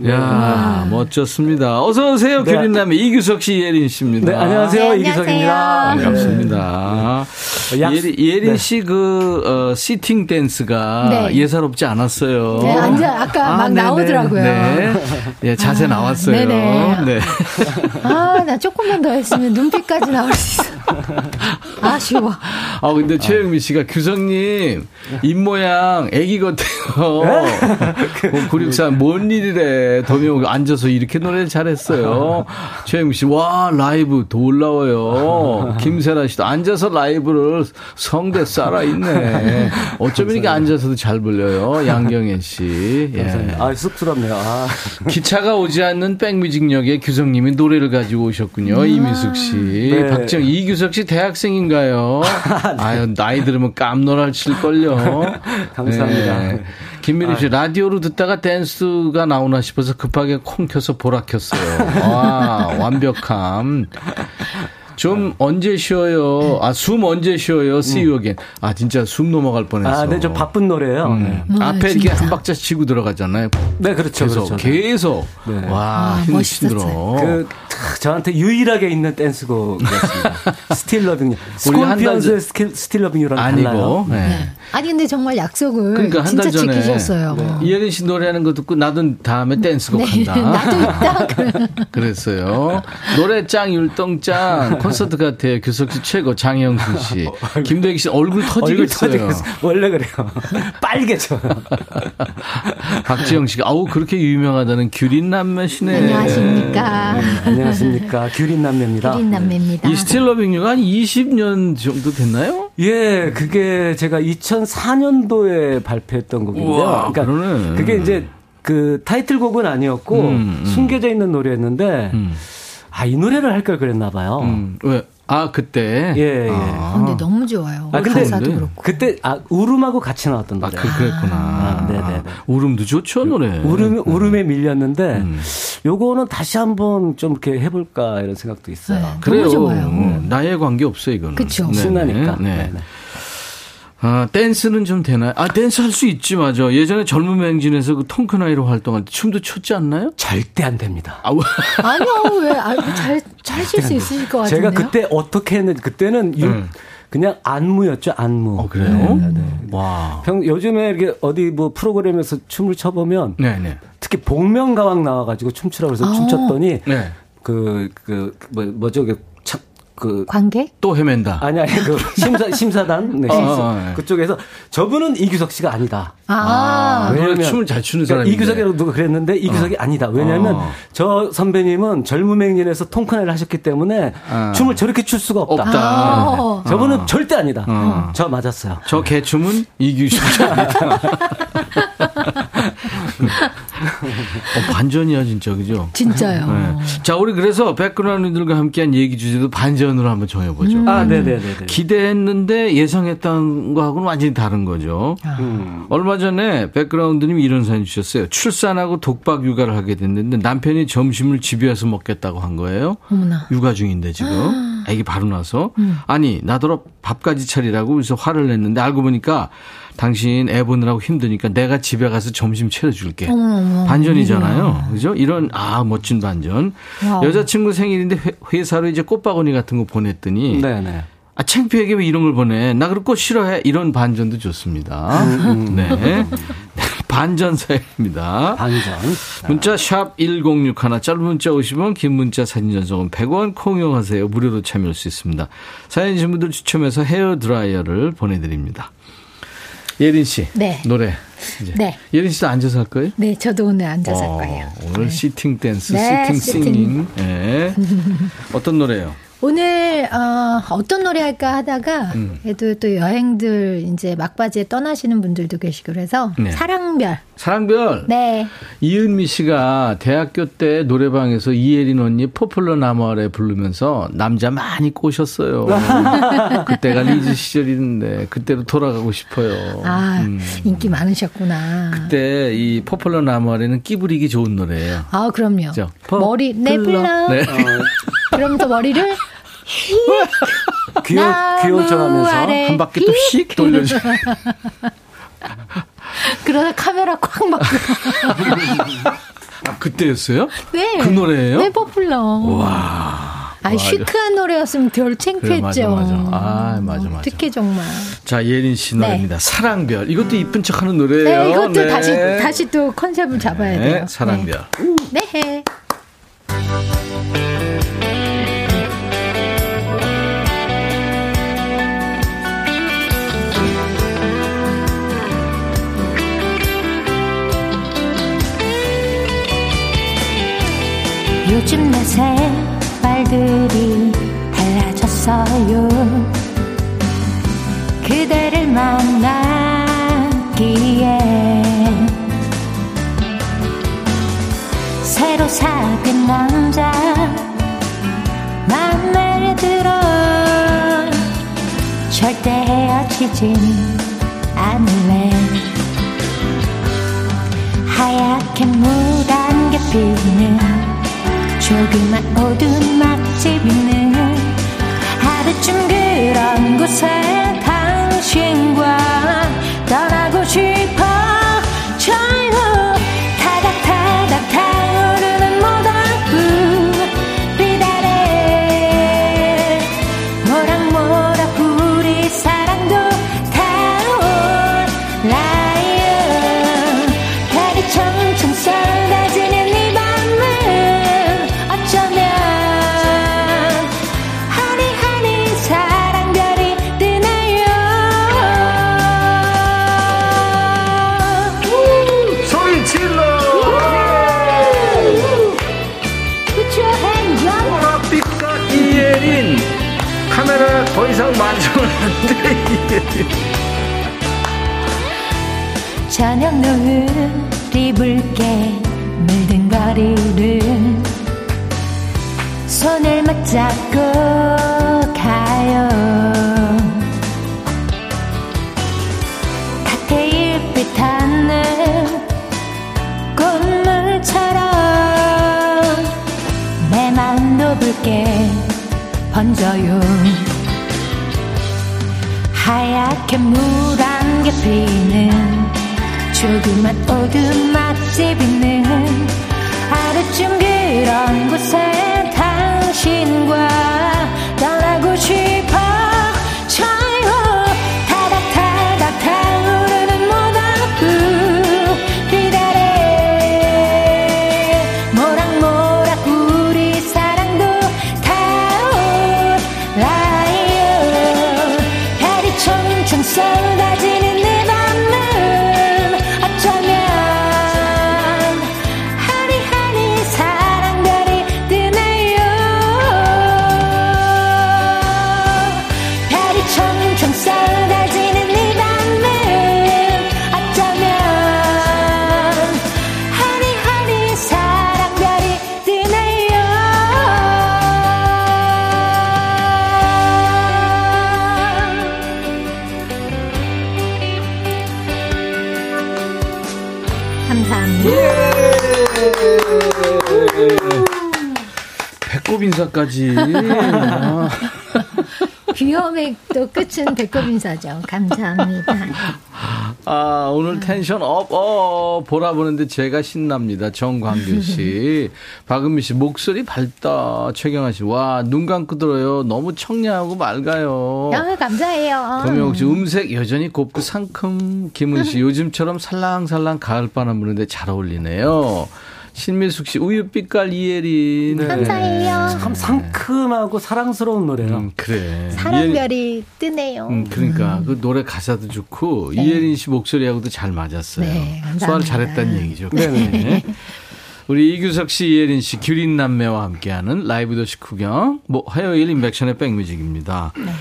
네. 야 네. 멋졌습니다. 어서 오세요, 네. 규린남의 이규석 씨, 예린 씨입니다. 네, 안녕하세요, 네, 이규석입니다. 반갑습니다. 네. 예린, 예린 네. 씨그 어, 시팅 댄스가 예사롭지 않았어요. 네, 완전 아까 아, 막 네네. 나오더라고요. 네, 예, 자세 아, 나왔어요. 네네. 네. 아, 나 조금만 더 했으면 눈빛까지 나올 수 있어. 아쉬워. 아, 근데 최영미 씨가 규성님, 입 모양 애기 같아요. 어, 963, 뭔 일이래. 더명 앉아서 이렇게 노래를 잘했어요. 최영미 씨, 와, 라이브 더 올라와요. 김세라 씨도 앉아서 라이브를 성대 살아있네. 어쩌면 이렇게 앉아서도 잘 불려요. 양경혜 씨. 예. 아, 쑥스럽네요. 아. 기차가 오지 않는 백뮤직역에 규성님이 노래를 가지고 오셨군요. 이미숙 씨. 네. 박정, 이규 석 씨 대학생인가요? [LAUGHS] 아유, 나이 들으면 깜놀할 칠걸요. [LAUGHS] 감사합니다. 네. 김미리 씨, 라디오로 듣다가 댄스가 나오나 싶어서 급하게 콩 켜서 보라 켰어요. 와, 완벽함. 좀 언제 쉬어요? 아, 숨 언제 쉬어요? See you again. 아, 진짜 숨 넘어갈 뻔했어. 아, 네, 좀 바쁜 노래예요. 음. 네. 앞에 이렇게 한 박자 치고 들어가잖아요. 네, 그렇죠. 계속, 그렇죠. 계속. 네. 와, 아, 힘. 힘들어. 그 탁, 저한테 유일하게 있는 댄스곡이었습니다. [LAUGHS] Still Loving. 우리 한 스콜피언스의 달 Still, Still Loving이랑 아니고. 달라요. 네. 아니 근데 정말 약속을 그러니까 한달 진짜 전에 지키셨어요. 이예린 씨 노래하는 거 듣고 나도 다음에 댄스곡 네, 한다. [LAUGHS] 나도 있다. [LAUGHS] 그랬어요. 노래 짱 율동 짱 콘서트 같아요. 규석 씨 최고 장영수 씨, [LAUGHS] 김도희 씨 얼굴 얼굴 터지겠어요. 터지겠어. 원래 그래요. [LAUGHS] 빨개져요. [LAUGHS] 박지영 씨가 아우 그렇게 유명하다는 규린 남매시네. 안녕하십니까. 안녕하십니까. 규린 남매입니다. 기린 남매입니다. 이 스틸러빙유가 한 20년 정도 됐나요? 예, 그게 제가 2004년도에 발표했던 곡인데요. 우와, 그러니까 그러네. 그게 이제 그 타이틀곡은 아니었고 음, 음. 숨겨져 있는 노래였는데 음. 아, 이 노래를 할 걸 그랬나 봐요. 음, 왜? 아 그때. 예, 예. 아, 근데 너무 좋아요. 아, 근데 가사도 근데 그렇고. 그때 아, 울음하고 같이 나왔던 아, 노래. 그, 그랬구나. 아, 네네네. 울음도 좋죠, 노래. 울음, 울음에 밀렸는데, 음. 요거는 다시 한번 좀 이렇게 해볼까 이런 생각도 있어요. 네. 그래요. 너무 좋아요. 음, 나의 관계 없어요, 이거는. 그쵸. 네네. 신나니까. 네. 네네. 아, 댄스는 좀 되나요? 아, 댄스 할 수 있지, 맞아. 예전에 젊은 행진에서 그 통크나이로 활동할 때 춤도 췄지 않나요? 절대 안 됩니다. 아우. 아니요, 왜? 아, 잘, 잘하실 수 있으실 것 같은데요. 제가 그때 어떻게 했는지, 그때는 유- 음. 그냥 안무였죠, 안무. 어, 그래요? 네, 네. 와. 평, 요즘에 이렇게 어디 뭐 프로그램에서 춤을 춰보면 네네. 특히 복면가왕 나와가지고 춤추라고 해서 아. 춤췄더니 네. 그, 그, 뭐, 뭐죠, 그, 관계? 또 헤맨다. 아니, 아니, 그, 심사, 심사단? [LAUGHS] 네, 어, 심사. 어, 네. 그쪽에서 저분은 이규석 씨가 아니다. 아, 노래 춤을 잘 추는 그러니까 사람인데. 이규석이라고 누가 그랬는데 이규석이 아니다. 왜냐하면 어. 저 선배님은 젊은 맹년에서 통크나를 하셨기 때문에 아. 춤을 저렇게 출 수가 없다. 없다. 아. 저분은 절대 아니다. 어. 저 맞았어요. 저 개춤은 이규식입니다. [LAUGHS] 어, 반전이야, 진짜, 그죠? 진짜요. 네. 자, 우리 그래서 백그라운드들과 함께한 얘기 주제도 반전으로 한번 정해보죠. 아, 네네네. 기대했는데 예상했던 거하고는 완전히 다른 거죠. 음. 얼마 전에 백그라운드님이 이런 사연 주셨어요. 출산하고 독박 육아를 하게 됐는데 남편이 점심을 집에 와서 먹겠다고 한 거예요. 어머나. 육아 중인데 지금 애기 바로 나서 아니 나더러 밥까지 차리라고 그래서 화를 냈는데 알고 보니까 당신 애 보느라고 힘드니까 내가 집에 가서 점심 차려줄게. 어머. 반전이잖아요. 그죠? 이런, 아, 멋진 반전. Wow. 여자친구 생일인데 회- 회사로 이제 꽃바구니 같은 거 보냈더니. 네네. 아, 창피하게 왜 이런 걸 보내? 나 그럴 꽃 싫어해. 이런 반전도 좋습니다. 네. [LAUGHS] 반전 사연입니다. 반전. 문자 샵 1061, 짧은 문자 50원, 긴 문자 사진 전송은 100원, 콩 이용하세요. 무료로 참여할 수 있습니다. 사연 주신 분들 추첨해서 헤어 드라이어를 보내드립니다. 예린 씨. 네. 노래. 이제. 네. 예린 씨도 앉아서 할 거예요? 네, 저도 오늘 앉아서 할 어, 거예요. 오늘 sitting 댄스, 네, sitting sitting. Singing. 예. 어떤 노래요? 오늘 어, 어떤 노래 할까 하다가 음. 그래도 또 여행들 이제 막바지에 떠나시는 분들도 계시고 그래서 네. 사랑별. 사랑별. 네. 이은미 씨가 대학교 때 노래방에서 이예린 언니 포플러 나무 아래 부르면서 남자 많이 꼬셨어요. [LAUGHS] 그때가 리즈 시절인데 그때로 돌아가고 싶어요. 아, 음. 인기 많으셨구나. 그때 이 포플러 나무 아래는 끼부리기 좋은 노래예요. 아, 그럼요. 그죠? 머리 네 포플러. 플러. 네. 그러면서 머리를 [LAUGHS] 귀여운, 귀여운 척 하면서. 아래 한 바퀴 또 휙 돌려줘. [LAUGHS] 그러다 카메라 콱 막. 아, 그때였어요? 네. 그 노래예요? 네, 포플러. 와. 아, 시크한 노래였으면 덜 창피했죠. 그래, 맞아, 맞아. 아, 맞아, 맞아. 어떻게 정말. 자, 예린 씨 노래입니다. 사랑별. 이것도 이쁜 척 하는 노래예요. 네, 이것도 네. 다시 다시 또 컨셉을 잡아야 네, 돼요. 사랑별. 네. 네. 생활들이 달라졌어요. 그대를 만나기에 새로 사귄 남자 맘에 들어 절대 헤어지진 않을래 하얗게 물안개 피는 조그만 오두막집 있는 하루쯤 그런 곳에 당신과 떠나고 싶어 더 이상 만져는 안 돼, 이예린. 저녁 노을이 붉게 물든 거리를 손을 맞잡고 가요 칵테일빛 하늘 꽃물처럼 내 맘도 붉게 번져요 하얗게 물안개 피는 조그만 오두막집 있는 하루쯤 그런 곳에 당신과 떠나고 싶 인사까지. 아, [LAUGHS] 귀여움의 또 끝은 배꼽 인사죠. 감사합니다. 아, 오늘 tension up, 어, 보라 보는데 제가 신납니다. 정광규 씨. 박은미 씨, 목소리 밝다. 최경아 씨, 와, 눈 감고 들어요. 너무 청량하고 맑아요. 아, 감사해요. 도명욱 씨, 음색 여전히 곱고 상큼. 김은 씨, 요즘처럼 살랑살랑 가을 바람 부는데 잘 어울리네요. 신미숙 씨, 우유빛깔 이예린. 네. 감사해요. 참 상큼하고 사랑스러운 노래요. 음, 그래. 사랑별이 뜨네요. 음, 그러니까 그 노래 가사도 좋고 이예린 씨 목소리하고도 잘 맞았어요. 네, 감사합니다. 소화를 잘했다는 얘기죠. 네네. 네. 우리 이규석 씨, 이예린 씨, 규린 남매와 함께하는 라이브 도시 구경. 뭐 화요일 인백션의 백뮤직입니다. 네.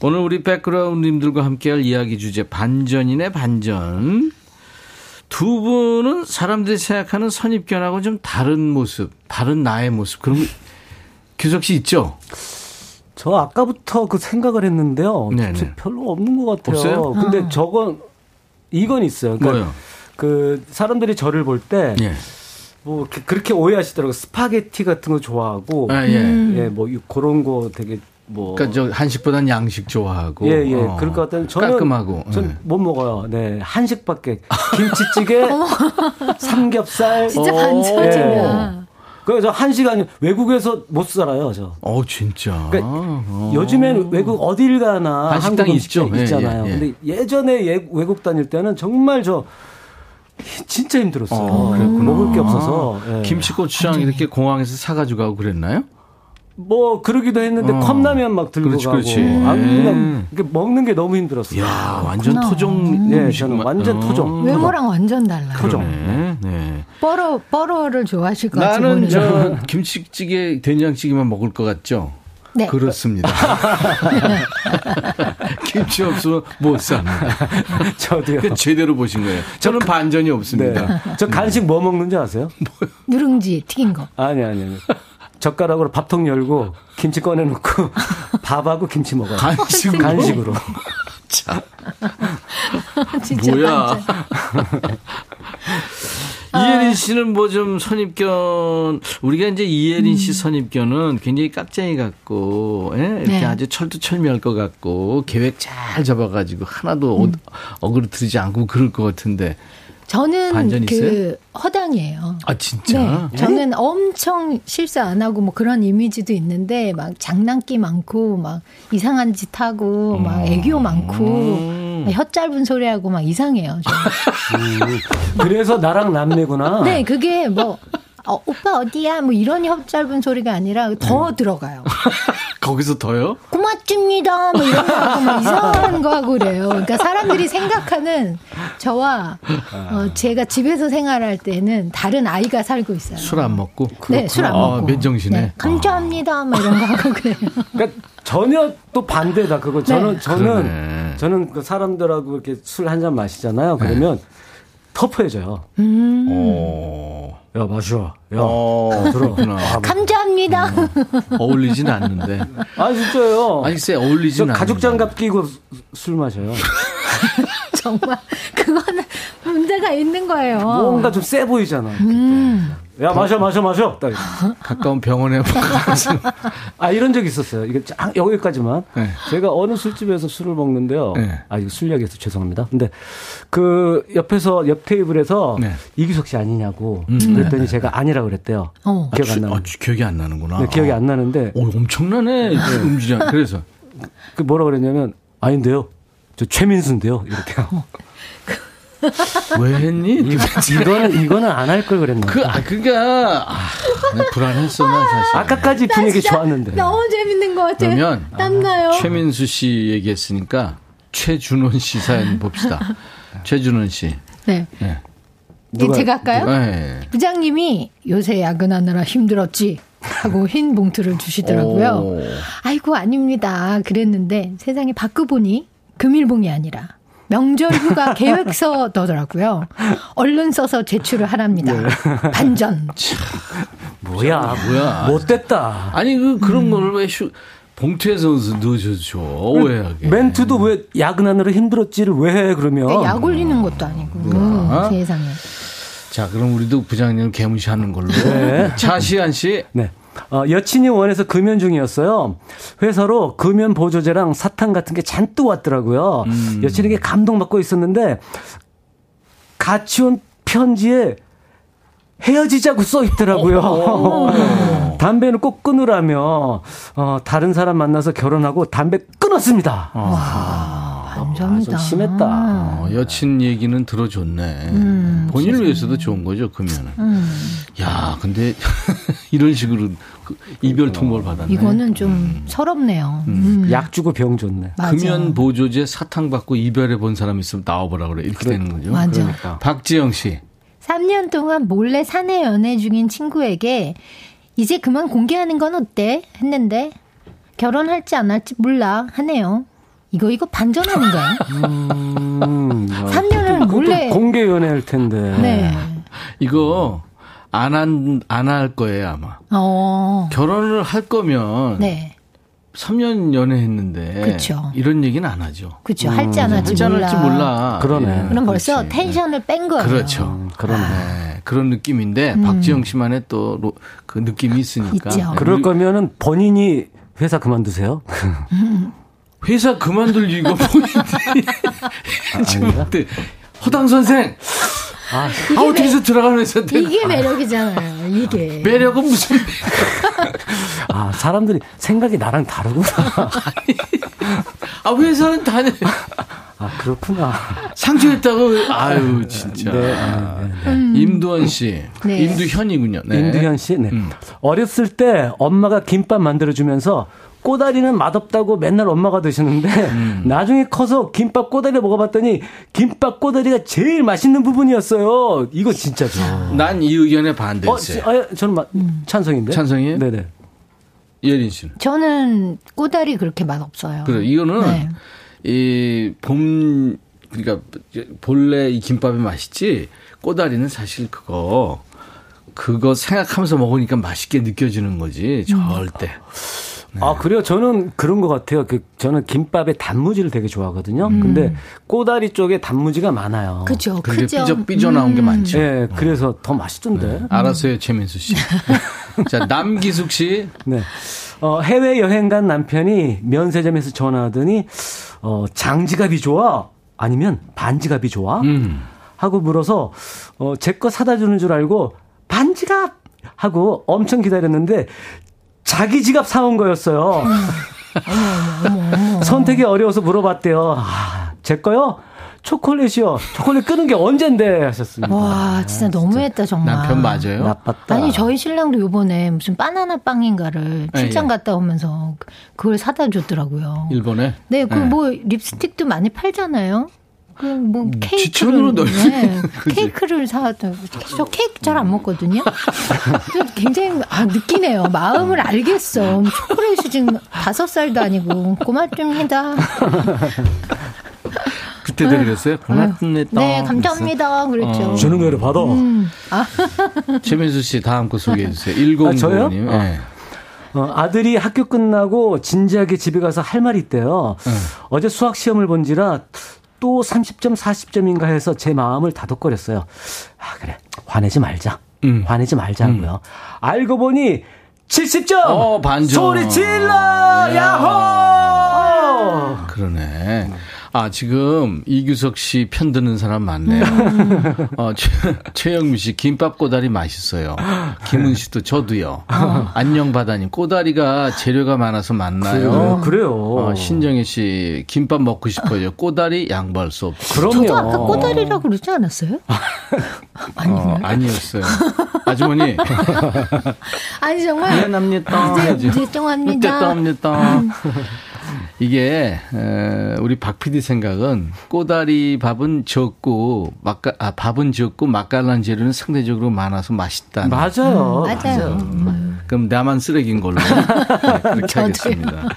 오늘 우리 백그라운드님들과 함께할 이야기 주제 반전이네 반전. 두 분은 사람들이 생각하는 선입견하고 좀 다른 모습, 다른 나의 모습 그런 거 규석 씨 있죠? 저 아까부터 그 생각을 했는데요. 별로 없는 것 같아요. 없어요? 근데 저건 이건 있어요. 그러니까 뭐요? 그 사람들이 저를 볼때 예. 뭐 그렇게 오해하시더라고요. 스파게티 같은 거 좋아하고 아, 예. 예, 뭐 이- 그런 거 되게 뭐 그러니까 저 한식보단 양식 좋아하고 예, 예. 어, 그럴 것 같아요. 저는 깔끔하고 예. 전 못 먹어요. 네. 한식밖에 김치찌개, [LAUGHS] 삼겹살 진짜 어. 반전이야. 그래서 한식 아니 외국에서 못 살아요, 저. 어 진짜. 그러니까 어. 요즘엔 외국 어딜 가나 한식당이 음식점 있죠. 예, 있잖아요. 예, 예. 근데 예전에 예- 외국 다닐 때는 정말 저 진짜 힘들었어요. 어, 그랬구나. 먹을 게 없어서. 예. 김치 고추장 이렇게 공항에서 사가지고 가고 그랬나요? 뭐 그러기도 했는데 어. 컵라면 막 들고 그렇지, 가고 그렇지. 아, 네. 그냥 이렇게 먹는 게 너무 힘들었어요. 야, 완전 그렇구나. 토종. 네, 음식 저는 맛- 완전 어. 토종. 외모랑 완전 달라요. 토종. 네. 네. 뻐러 뻐러를 좋아하실 것 같아요. 나는. 저 김치찌개, 된장찌개만 먹을 것 같죠? 네. 그렇습니다. [LAUGHS] 김치 없으면 못 삽니다. [LAUGHS] 저도요. 그 제대로 보신 거예요. 저는 반전이 네. 없습니다. 저 간식 뭐 먹는지 아세요? [LAUGHS] 누룽지 튀긴 거. 아니 아니 아니. 젓가락으로 밥통 열고 김치 꺼내 놓고 [LAUGHS] 밥하고 김치 먹어요. 간식으로? 간식으로. 참. [LAUGHS] 진짜 뭐야. 완전. 이예린 씨는 뭐 좀 선입견, 우리가 이제 이예린 음. 씨 선입견은 굉장히 깍쟁이 같고, 예? 이렇게 네. 아주 철두철미할 것 같고, 계획 잘 잡아가지고 하나도 음. 어, 어그러뜨리지 않고 그럴 것 같은데. 저는 그 있어요? 허당이에요. 아, 진짜? 네, 저는 엄청 실수 안 하고 뭐 그런 이미지도 있는데 막 장난기 많고 막 이상한 짓 하고 막 애교 많고 혀 짧은 소리 하고 막 이상해요. 저는. 그래서 나랑 남매구나. 네, 그게 뭐 어, 오빠 어디야? 뭐 이런 혀 짧은 소리가 아니라 더 들어가요. 거기서 더요? 고맙습니다. 뭐 이런 거 하고 막 이상한 거 하고 그래요. 그러니까 사람들이 생각하는 저와 어, 제가 집에서 생활할 때는 다른 아이가 살고 있어요. 술 안 먹고? 네, 술안 아, 먹고. 맨정신에? 네, 감사합니다. 막 이런 거 하고 그래요. 그러니까 전혀 또 반대다 그거. 저는 네. 저는 그러네. 저는 그 사람들하고 이렇게 술 한 잔 마시잖아요. 그러면 터프해져요. 음. 어. 야 마셔. 야 어, 그렇구나. 감사합니다. 어울리진 않는데. [LAUGHS] 아 진짜요. 아니, 글쎄, 어울리진 저 않는데. 가죽 장갑 끼고 술 마셔요. [LAUGHS] 정말 그거는 문제가 있는 거예요. 뭔가 좀세 보이잖아. 음. 야 마셔 마셔 마셔. 딱 이렇게. 가까운 병원에. [LAUGHS] 아 이런 적 있었어요. 이게 쫙 여기까지만. 네. 제가 어느 술집에서 술을 먹는데요. 네. 아 이거 술 이야기해서 죄송합니다. 근데 그 옆에서 옆 테이블에서 네. 이규석 씨 아니냐고 음. 그랬더니 제가 아니라고 그랬대요. 어. 기억 안 아, 나는. 주- 기억이 안 나는구나. 네, 기억이 안 나는데 오, 엄청나네. 음주량. 그래서. 그 뭐라 그랬냐면 아닌데요. 저 최민수인데요. 이렇게요. [LAUGHS] 왜 했니? [LAUGHS] 이거는 이거는 안 할 걸 그랬나. 그, 아, 그니까, 아, 나 불안했어, 나 사실. 아까까지 분위기 좋았는데. 너무 재밌는 것 같아요. 그러면 땀나요. 최민수 씨 얘기했으니까 최준원 씨 사연 봅시다. [LAUGHS] 최준원 씨. 네. 네. 네, 제가 할까요? 네. 부장님이 요새 야근하느라 힘들었지 하고 [LAUGHS] 흰 봉투를 주시더라고요. 오. 아이고 아닙니다. 그랬는데 세상에 바꾸 보니 금일봉이 아니라 명절 휴가 계획서더라고요. 얼른 써서 제출을 하랍니다. 반전. [LAUGHS] 뭐야, 뭐야. 못됐다. 아니, 그, 그런 거를 왜 휴, 봉투에서 넣어줘, 오해하게. 멘트도 왜 야근하느라 힘들었지를 왜 해, 그러면. 네, 약 올리는 것도 아니고 음, 세상에. 자, 그럼 우리도 부장님 개무시하는 걸로. 네. 차시안 씨. 네. 어, 여친이 원해서 금연 중이었어요. 회사로 금연 보조제랑 사탕 같은 게 잔뜩 왔더라고요. 음. 여친에게 감동받고 있었는데 같이 온 편지에 헤어지자고 써 있더라고요. [LAUGHS] 담배는 꼭 끊으라며 어, 다른 사람 만나서 결혼하고 담배 끊었습니다. 감사합니다. 좀 심했다. 어, 여친 얘기는 들어줬네. 음, 본인을 위해서도 좋은 거죠, 금연은. 야, 근데 [LAUGHS] 이런 식으로 그 이별 통보를 받았네. 이거는 좀 서럽네요. 음. 약 주고 병 줬네. 맞아. 금연 보조제 사탕 받고 이별해 본 사람 있으면 나와보라 그래. 이렇게 되는 거죠. 맞아. 그러니까. 박지영 씨. 3년 동안 몰래 사내 연애 중인 친구에게 이제 그만 공개하는 건 어때? 했는데 결혼할지 안 할지 몰라 하네요. 이거 이거 반전 아닌가요? [LAUGHS] 음, 3년을 몰래 공개 연애할 텐데. 네. 이거 안 한, 안 할 거예요, 아마. 어. 결혼을 할 거면 네. 3년 연애했는데 그쵸. 이런 얘기는 안 하죠. 그렇죠. 할지 안 할지 몰라. 할지 몰라. 그러네. 예, 그럼 벌써 그렇지. 텐션을 뺀 거예요. 그렇죠. 음, 그러네. 네, 그런 느낌인데 박지영 씨만의 또 그 느낌이 있으니까. 있죠. 그럴 거면은 본인이 회사 그만두세요. [LAUGHS] 회사 그만둘 이유가 [LAUGHS] 뭐인데. 지금 그때 허당 선생. 아, 아 해서 들어가는 회사인데. 이게 매력이잖아요. 이게. 매력은 무슨 아, 사람들이 생각이 나랑 다르구나. 아 회사는 다녀 아, 그렇구나. 상처했다고 아유 진짜. 네. 아, 네, 임두원 씨, 네. 임두현이군요. 네. 임두현 씨, 네. 음. 어렸을 때 엄마가 김밥 만들어 주면서 꼬다리는 맛없다고 맨날 엄마가 드시는데 음. [LAUGHS] 나중에 커서 김밥 꼬다리 먹어봤더니 김밥 꼬다리가 제일 맛있는 부분이었어요. 이거 진짜죠. 난 이 의견에 어, 반대했어요. 지- 아, 저는 마- 찬성인데. 찬성이에요? 네네. 예린 씨는. 저는 꼬다리 그렇게 맛 없어요. 그래 이거는 네. 이봄 그러니까 본래 이 김밥이 맛있지 꼬다리는 사실 그거 그거 생각하면서 먹으니까 맛있게 느껴지는 거지 절대. 네. 아, 그래요? 저는 그런 것 같아요. 그, 저는 김밥에 단무지를 되게 좋아하거든요. 근데 꼬다리 쪽에 단무지가 많아요. 음. 그죠. 그게 크죠. 삐져 삐져 나온 게 음. 많죠. 예, 그래서 더 맛있던데. 알았어요, 최민수 씨. [LAUGHS] 자 남기숙 씨. 네. 어, 해외 여행 간 남편이 면세점에서 전화하더니 어, 장지갑이 좋아? 아니면 반지갑이 좋아? 음. 하고 물어서 어, 제 거 사다 주는 줄 알고 반지갑 하고 엄청 기다렸는데 자기 지갑 사온 거였어요. 선택이 어려워서 물어봤대요. 아, 제 거요? 초콜릿이요. 초콜릿 끄는 게 언젠데 하셨습니다. 와, 진짜 너무했다 정말. 남편 맞아요? 나빴다. 아니 저희 신랑도 요번에 무슨 바나나 빵인가를 예, 출장 예. 갔다 오면서 그걸 사다 줬더라고요. 일본에. 네, 그 예. 뭐 립스틱도 많이 팔잖아요. 그뭐 추천으로 케이크를 넣- 네? [LAUGHS] 케이크를 사왔던 저 케이크 잘 안 먹거든요. [LAUGHS] 저 굉장히 아 느끼네요. 마음을 알겠어. 초콜릿이 지금 다섯 살도 아니고 고맙습니다. [LAUGHS] 그때 드리겠어요? 고맙습니다. 네, 감사합니다. 그랬죠. 어. 주는 거를 받아. 최민수 씨 다음 거 소개해 주세요. 1095님. 아, 저요? 네. 어, 아들이 학교 끝나고 진지하게 집에 가서 할 말이 있대요. 어제 수학 시험을 본지라 또 30점, 40점인가 해서 제 마음을 다독거렸어요. 아, 그래. 화내지 말자. 음. 화내지 말자고요. 알고 보니 70점! 어, 반점. 소리 질러! 야호! 그러네. 아, 지금 이규석 씨 편 드는 사람 많네요. 어, 최, 최영미 씨, 김밥 꼬다리 맛있어요. 김은 씨도 저도요. 안녕 바다님, 꼬다리가 재료가 많아서 맞나요? 그래요. 어, 신정희 씨, 김밥 먹고 싶어요. 꼬다리 양보할 수 없죠. 그럼요. 저도 아까 꼬다리라고 그러지 않았어요? 어, [LAUGHS] 아니었어요. 아주머니, [LAUGHS] 아니 정말 미안합니다. 이제 해야지. 죄송합니다. 죄송합니다. 이게 에, 우리 박 PD 생각은 꼬다리 밥은 적고 맛가 아 밥은 적고 맛깔난 재료는 상대적으로 많아서 맛있다. 맞아요. 맞아요. 그럼 나만 쓰레기인 걸로 네, 그렇게 하겠습니다.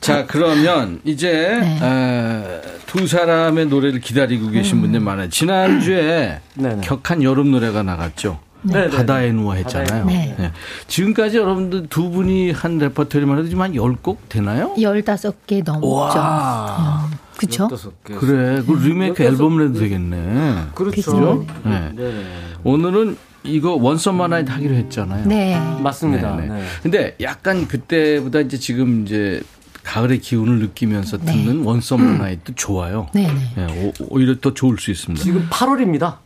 자 그러면 이제 네. 에, 두 사람의 노래를 기다리고 계신 분들 많아요. 지난 주에 네네. 격한 여름 노래가 나갔죠. 네, 네. 바다에 누워 했잖아요. 네. 네. 지금까지 여러분들 두 분이 한 레퍼토리만 해도 지금 한 10곡 되나요? 15개 넘죠. 와. 음, 그쵸? 그래. 그 리메이크 앨범을 해도 되겠네. 그렇죠. 네. 네. 오늘은 이거 One Summer Night 하기로 했잖아요. 네. 맞습니다. 네, 네. 네. 근데 약간 그때보다 이제 지금 이제 가을의 기운을 느끼면서 네. 듣는 One Summer Night 좋아요. 네네. 네, 오, 오히려 더 좋을 수 있습니다. 지금 8월입니다.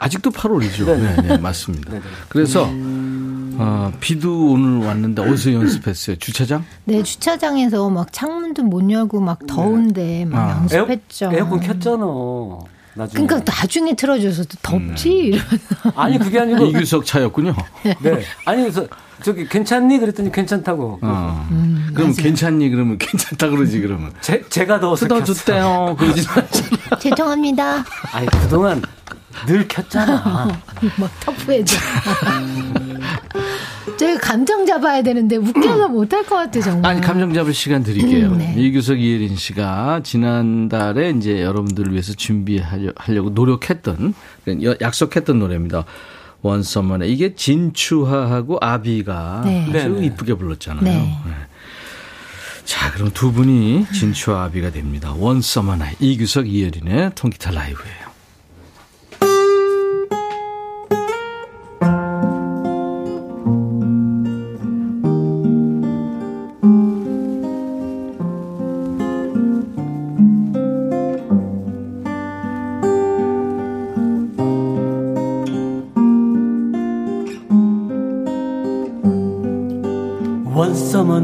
아직도 8월이죠. 네. 네, 네, 맞습니다. 그래서 어, 비도 오늘 왔는데 어디서 연습했어요? 주차장? 네, 주차장에서 막 창문도 못 열고 막 더운데 막 아. 연습했죠. 에어컨 켰잖아. 나중에. 그러니까 나중에 틀어줘서 또 덥지 음. 이러면서. 아니 그게 아니고 이규석 차였군요. 네. 아니 그래서 저기 괜찮니 그랬더니 괜찮다고. 어. 음, 그럼 괜찮니? 그러면 괜찮다 그러지 그러면. 제, 제가 더워서 켰어. 뜯어줬대요. 그러지 않잖아. 죄송합니다. 아니 그동안 늘 켰잖아. 막 [LAUGHS] 터프해져. [LAUGHS] 제가 감정 잡아야 되는데 웃겨서 못할 것 같아 정말. 아니 감정 잡을 시간 드릴게요. 음, 네. 이규석 이혜린 씨가 지난달에 이제 여러분들을 위해서 준비하려고 노력했던 여- 약속했던 노래입니다. 원서머네 이게 진추하하고 아비가 네. 아주 네, 네. 이쁘게 불렀잖아요. 네. 네. 자 그럼 두 분이 진추와 아비가 됩니다. 원서머네 이규석 이혜린의 통기타 라이브예요.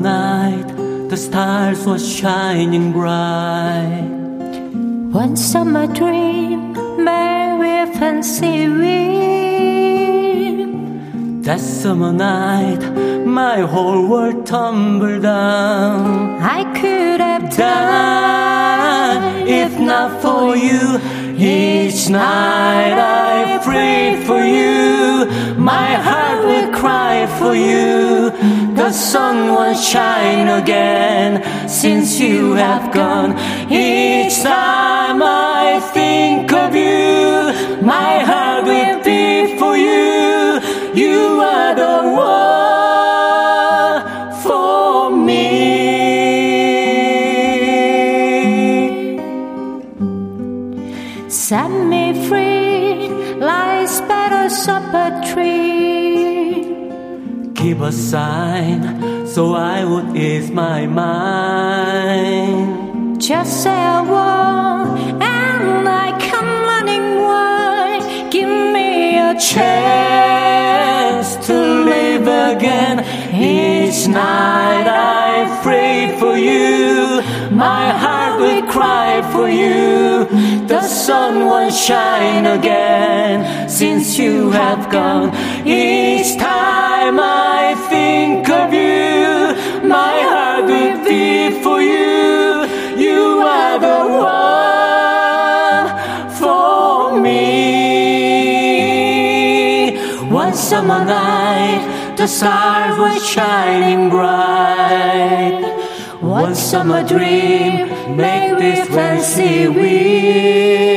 Night, the stars were shining bright. Once on my dream, Mary fancy we. That summer night, my whole world tumbled down. I could have died if not for you. Each night I pray for you. My heart will cry for you. The sun won't shine again since you have gone. Each time I think of you, my heart will a sign so I would ease my mind. Just say a word and I come running wide. Give me a Chance to live again. Each night I pray for you. My heart will cry for you. The sun won't shine again since you have gone. Each time I think of you, my heart will beat for you. You are the one for me. One summer night, the stars were shining bright. One summer dream made with fancy wings.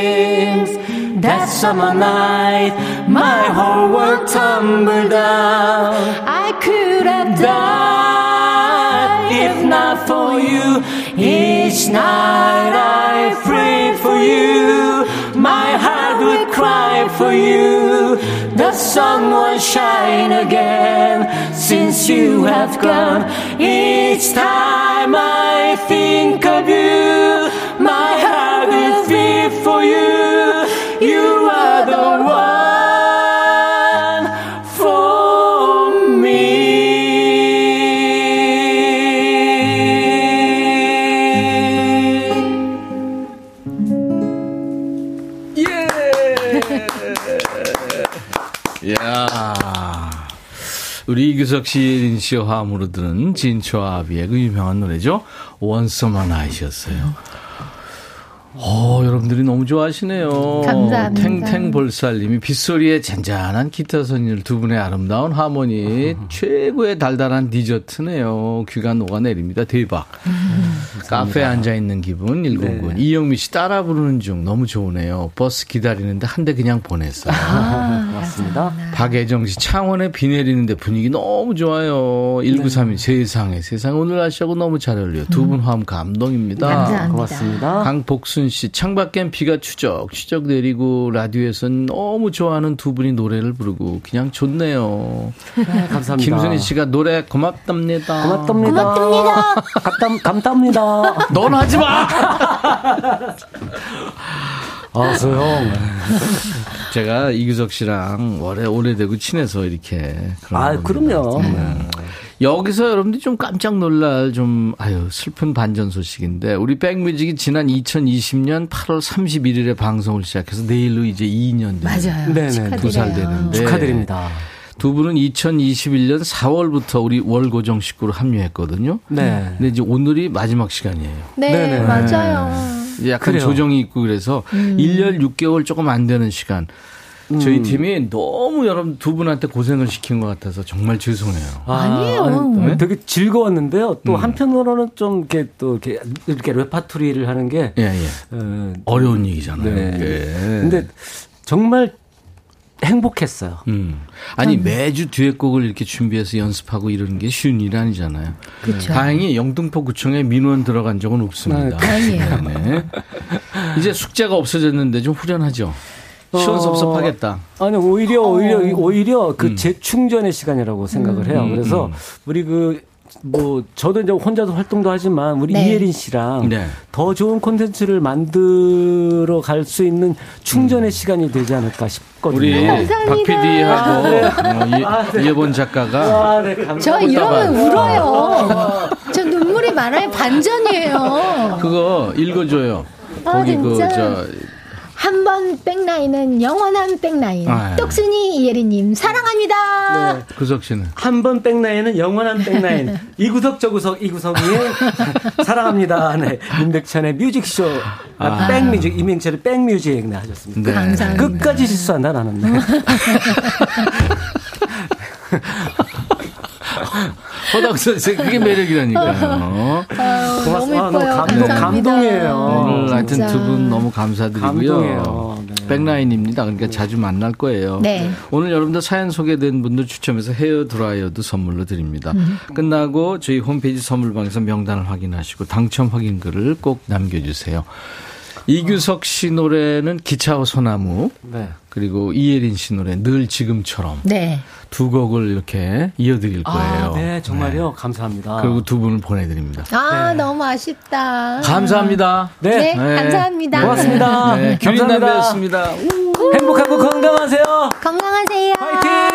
That summer night, my whole world tumbled down. I could have died if not for you. Each night I pray for you. My heart would cry for you. The sun won't shine again since you have gone. Each time I think of you, 씨, 예린 씨와 화음으로 들은 진초와 아비의 그 유명한 노래죠. 원서만 나이셨어요. 어, 여러분들이 너무 좋아하시네요. 감사합니다. 탱탱볼살님이 빗소리에 잔잔한 기타 선율 두 분의 아름다운 하모니 최고의 달달한 디저트네요. 귀가 녹아내립니다. 대박. 카페에 앉아있는 기분 109. 이영미 씨 따라 부르는 중 너무 좋으네요. 버스 기다리는데 한 대 그냥 보냈어요. 맞습니다. 박애정 씨 창원에 비 내리는데 분위기 너무 좋아요. 1932 세상에 세상 오늘 날씨하고 너무 잘 어울려요. 두분 화음 감동입니다. 감사합니다. 고맙습니다. 강복순 씨 창밖엔 비가 추적 추적 내리고 라디오에선 너무 좋아하는 두 분이 노래를 부르고 그냥 좋네요. 감사합니다. 김순희 씨가 노래 고맙답니다. 고맙답니다. 고맙답니다. 감담, 감답니다. 넌 하지 마. [LAUGHS] 아, 소영. [LAUGHS] 제가 이규석 씨랑 오래 오래되고 친해서 이렇게 그런 아, 겁니다. 그럼요. 여기서 여러분들이 좀 깜짝 놀랄 좀 아유 슬픈 반전 소식인데 우리 백뮤직이 지난 2020년 8월 31일에 방송을 시작해서 내일로 이제 2년 된 맞아요. 네네. 축하드려요. 두살 되는데 축하드립니다. 두 분은 2021년 4월부터 우리 월고정 식구로 합류했거든요. 네. 근데 이제 오늘이 마지막 시간이에요. 네, 네네. 맞아요. 약간 그래요. 조정이 있고 그래서 음. 1년 6개월 조금 안 되는 시간. 저희 팀이 너무 여러분 두 분한테 고생을 시킨 것 같아서 정말 죄송해요. 아 니에요. 아니, 되게 즐거웠는데요. 또 음. 한편으로는 좀 이렇게 또 이렇게, 이렇게 레파토리를 하는 게 예, 예. 어, 어려운 얘기잖아요. 네. 예. 근데 정말 행복했어요. 음. 아니 매주 듀엣곡을 이렇게 준비해서 연습하고 이러는 게 쉬운 일 아니잖아요. 그쵸. 다행히 영등포 구청에 민원 들어간 적은 없습니다. 아, 다행이에요. 네. 이제 숙제가 없어졌는데 좀 후련하죠. 시원섭섭하겠다. 아니 오히려 오히려 오히려 그 음. 재충전의 시간이라고 생각을 해요. 음, 그래서 음. 우리 그 뭐 저도 이제 혼자서 활동도 하지만 우리 네. 이혜린 씨랑 네. 더 좋은 콘텐츠를 만들어 갈 수 있는 충전의 시간이 되지 않을까 싶거든요. 우리 박 PD하고 아, 네. 이혜본 작가가 아, 네. 저 이러면 울어요. 저 눈물이 많아요. 반전이에요. 그거 읽어줘요. 아, 거기 그. 저 한 번 백라인은 영원한 백라인. 아, 예. 똑순이 이예리님 사랑합니다. 네. 구석 씨는 한 번 백라인은 영원한 백라인. 이 구석 저 구석 이 구석 위에 [LAUGHS] 사랑합니다. 네. 임백천의 뮤직쇼. 아, 아. 백뮤직 임백천의 백뮤직 네 하셨습니다. 네. 감사합니다. 끝까지 실수한다 나는. [LAUGHS] [LAUGHS] 네. 허당 선생 그게 매력이라니까요. [LAUGHS] 아유, 너무 고맙습니다. 예뻐요. 너무 감동, 감사합니다. 감동이에요. 오늘 하여튼 진짜. 두분 너무 감사드리고요. 감동이에요. 네. 백라인입니다. 그러니까 자주 만날 거예요. 네. 오늘 여러분들 사연 소개된 분들 추첨해서 헤어 드라이어도 선물로 드립니다. 음. 끝나고 저희 홈페이지 선물방에서 명단을 확인하시고 당첨 확인글을 꼭 남겨주세요. 이규석 씨 노래는 기차와 소나무 네. 그리고 이예린 씨 노래 늘 지금처럼 네. 두 곡을 이렇게 이어드릴 거예요. 아, 네, 정말요. 네. 감사합니다. 그리고 두 분을 보내드립니다. 아, 너무 아쉽다. 감사합니다. 네, 네. 감사합니다. 고맙습니다. 네, 규린 감사합니다. 남배였습니다. 행복하고 건강하세요. 건강하세요. 파이팅!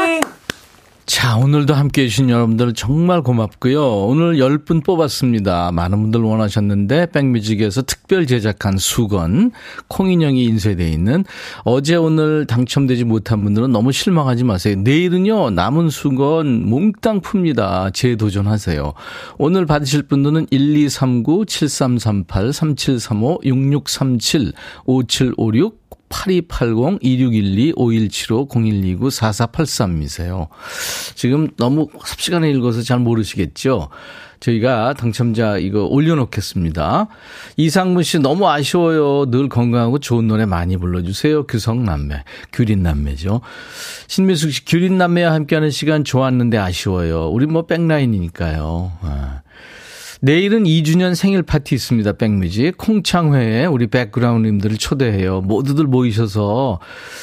자, 오늘도 함께 해주신 여러분들 정말 고맙고요. 오늘 10분 뽑았습니다. 많은 분들 원하셨는데, 백뮤직에서 특별 제작한 수건, 콩인형이 인쇄되어 있는 어제 오늘 당첨되지 못한 분들은 너무 실망하지 마세요. 내일은요, 남은 수건 몽땅 풉니다. 재도전하세요. 오늘 받으실 분들은 1239, 7338, 3735, 6637, 5756, 8280, 2612, 5175, 0129, 4483이세요. 지금 너무 삽시간에 읽어서 잘 모르시겠죠? 저희가 당첨자 이거 올려놓겠습니다. 이상문 씨 너무 아쉬워요. 늘 건강하고 좋은 노래 많이 불러주세요. 규성남매, 규린남매죠. 신미숙 씨, 규린남매와 함께하는 시간 좋았는데 아쉬워요. 우리 뭐 백라인이니까요. 아. 내일은 2주년 생일 파티 있습니다. 백뮤직 동창회에 우리 백그라운드님들을 초대해요. 모두들 모이셔서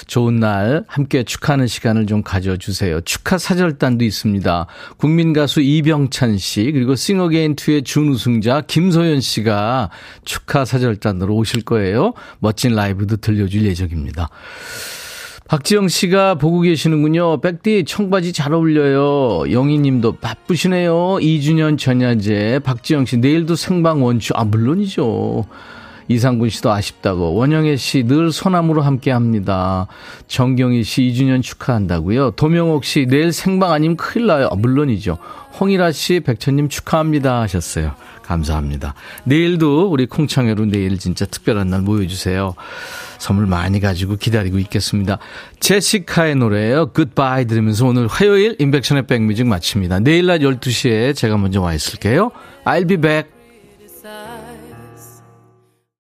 좋은 날 함께 축하하는 시간을 좀 가져주세요. 축하 사절단도 있습니다. 국민 가수 이병찬 씨 그리고 싱어게인 2의 준우승자 김소연 씨가 축하 사절단으로 오실 거예요. 멋진 라이브도 들려줄 예정입니다. 박지영 씨가 보고 계시는군요. 백디 청바지 잘 어울려요. 영희 님도 바쁘시네요. 2주년 전야제. 박지영 씨 내일도 생방 원추. 아, 물론이죠. 이상군 씨도 아쉽다고. 원영애 씨 늘 소나무로 함께 합니다. 정경희 씨 2주년 축하한다고요. 도명옥 씨 내일 생방 아니면 큰일 나요. 아, 물론이죠. 홍일아 씨 백천님 축하합니다 하셨어요. 감사합니다. 내일도 우리 콩창회로 내일 진짜 특별한 날 모여주세요. 선물 많이 가지고 기다리고 있겠습니다. 제시카의 노래예요. 굿바이 들으면서 오늘 화요일 인백션의 백뮤직 마칩니다. 내일 낮 12시에 제가 먼저 와 있을게요. I'll be back.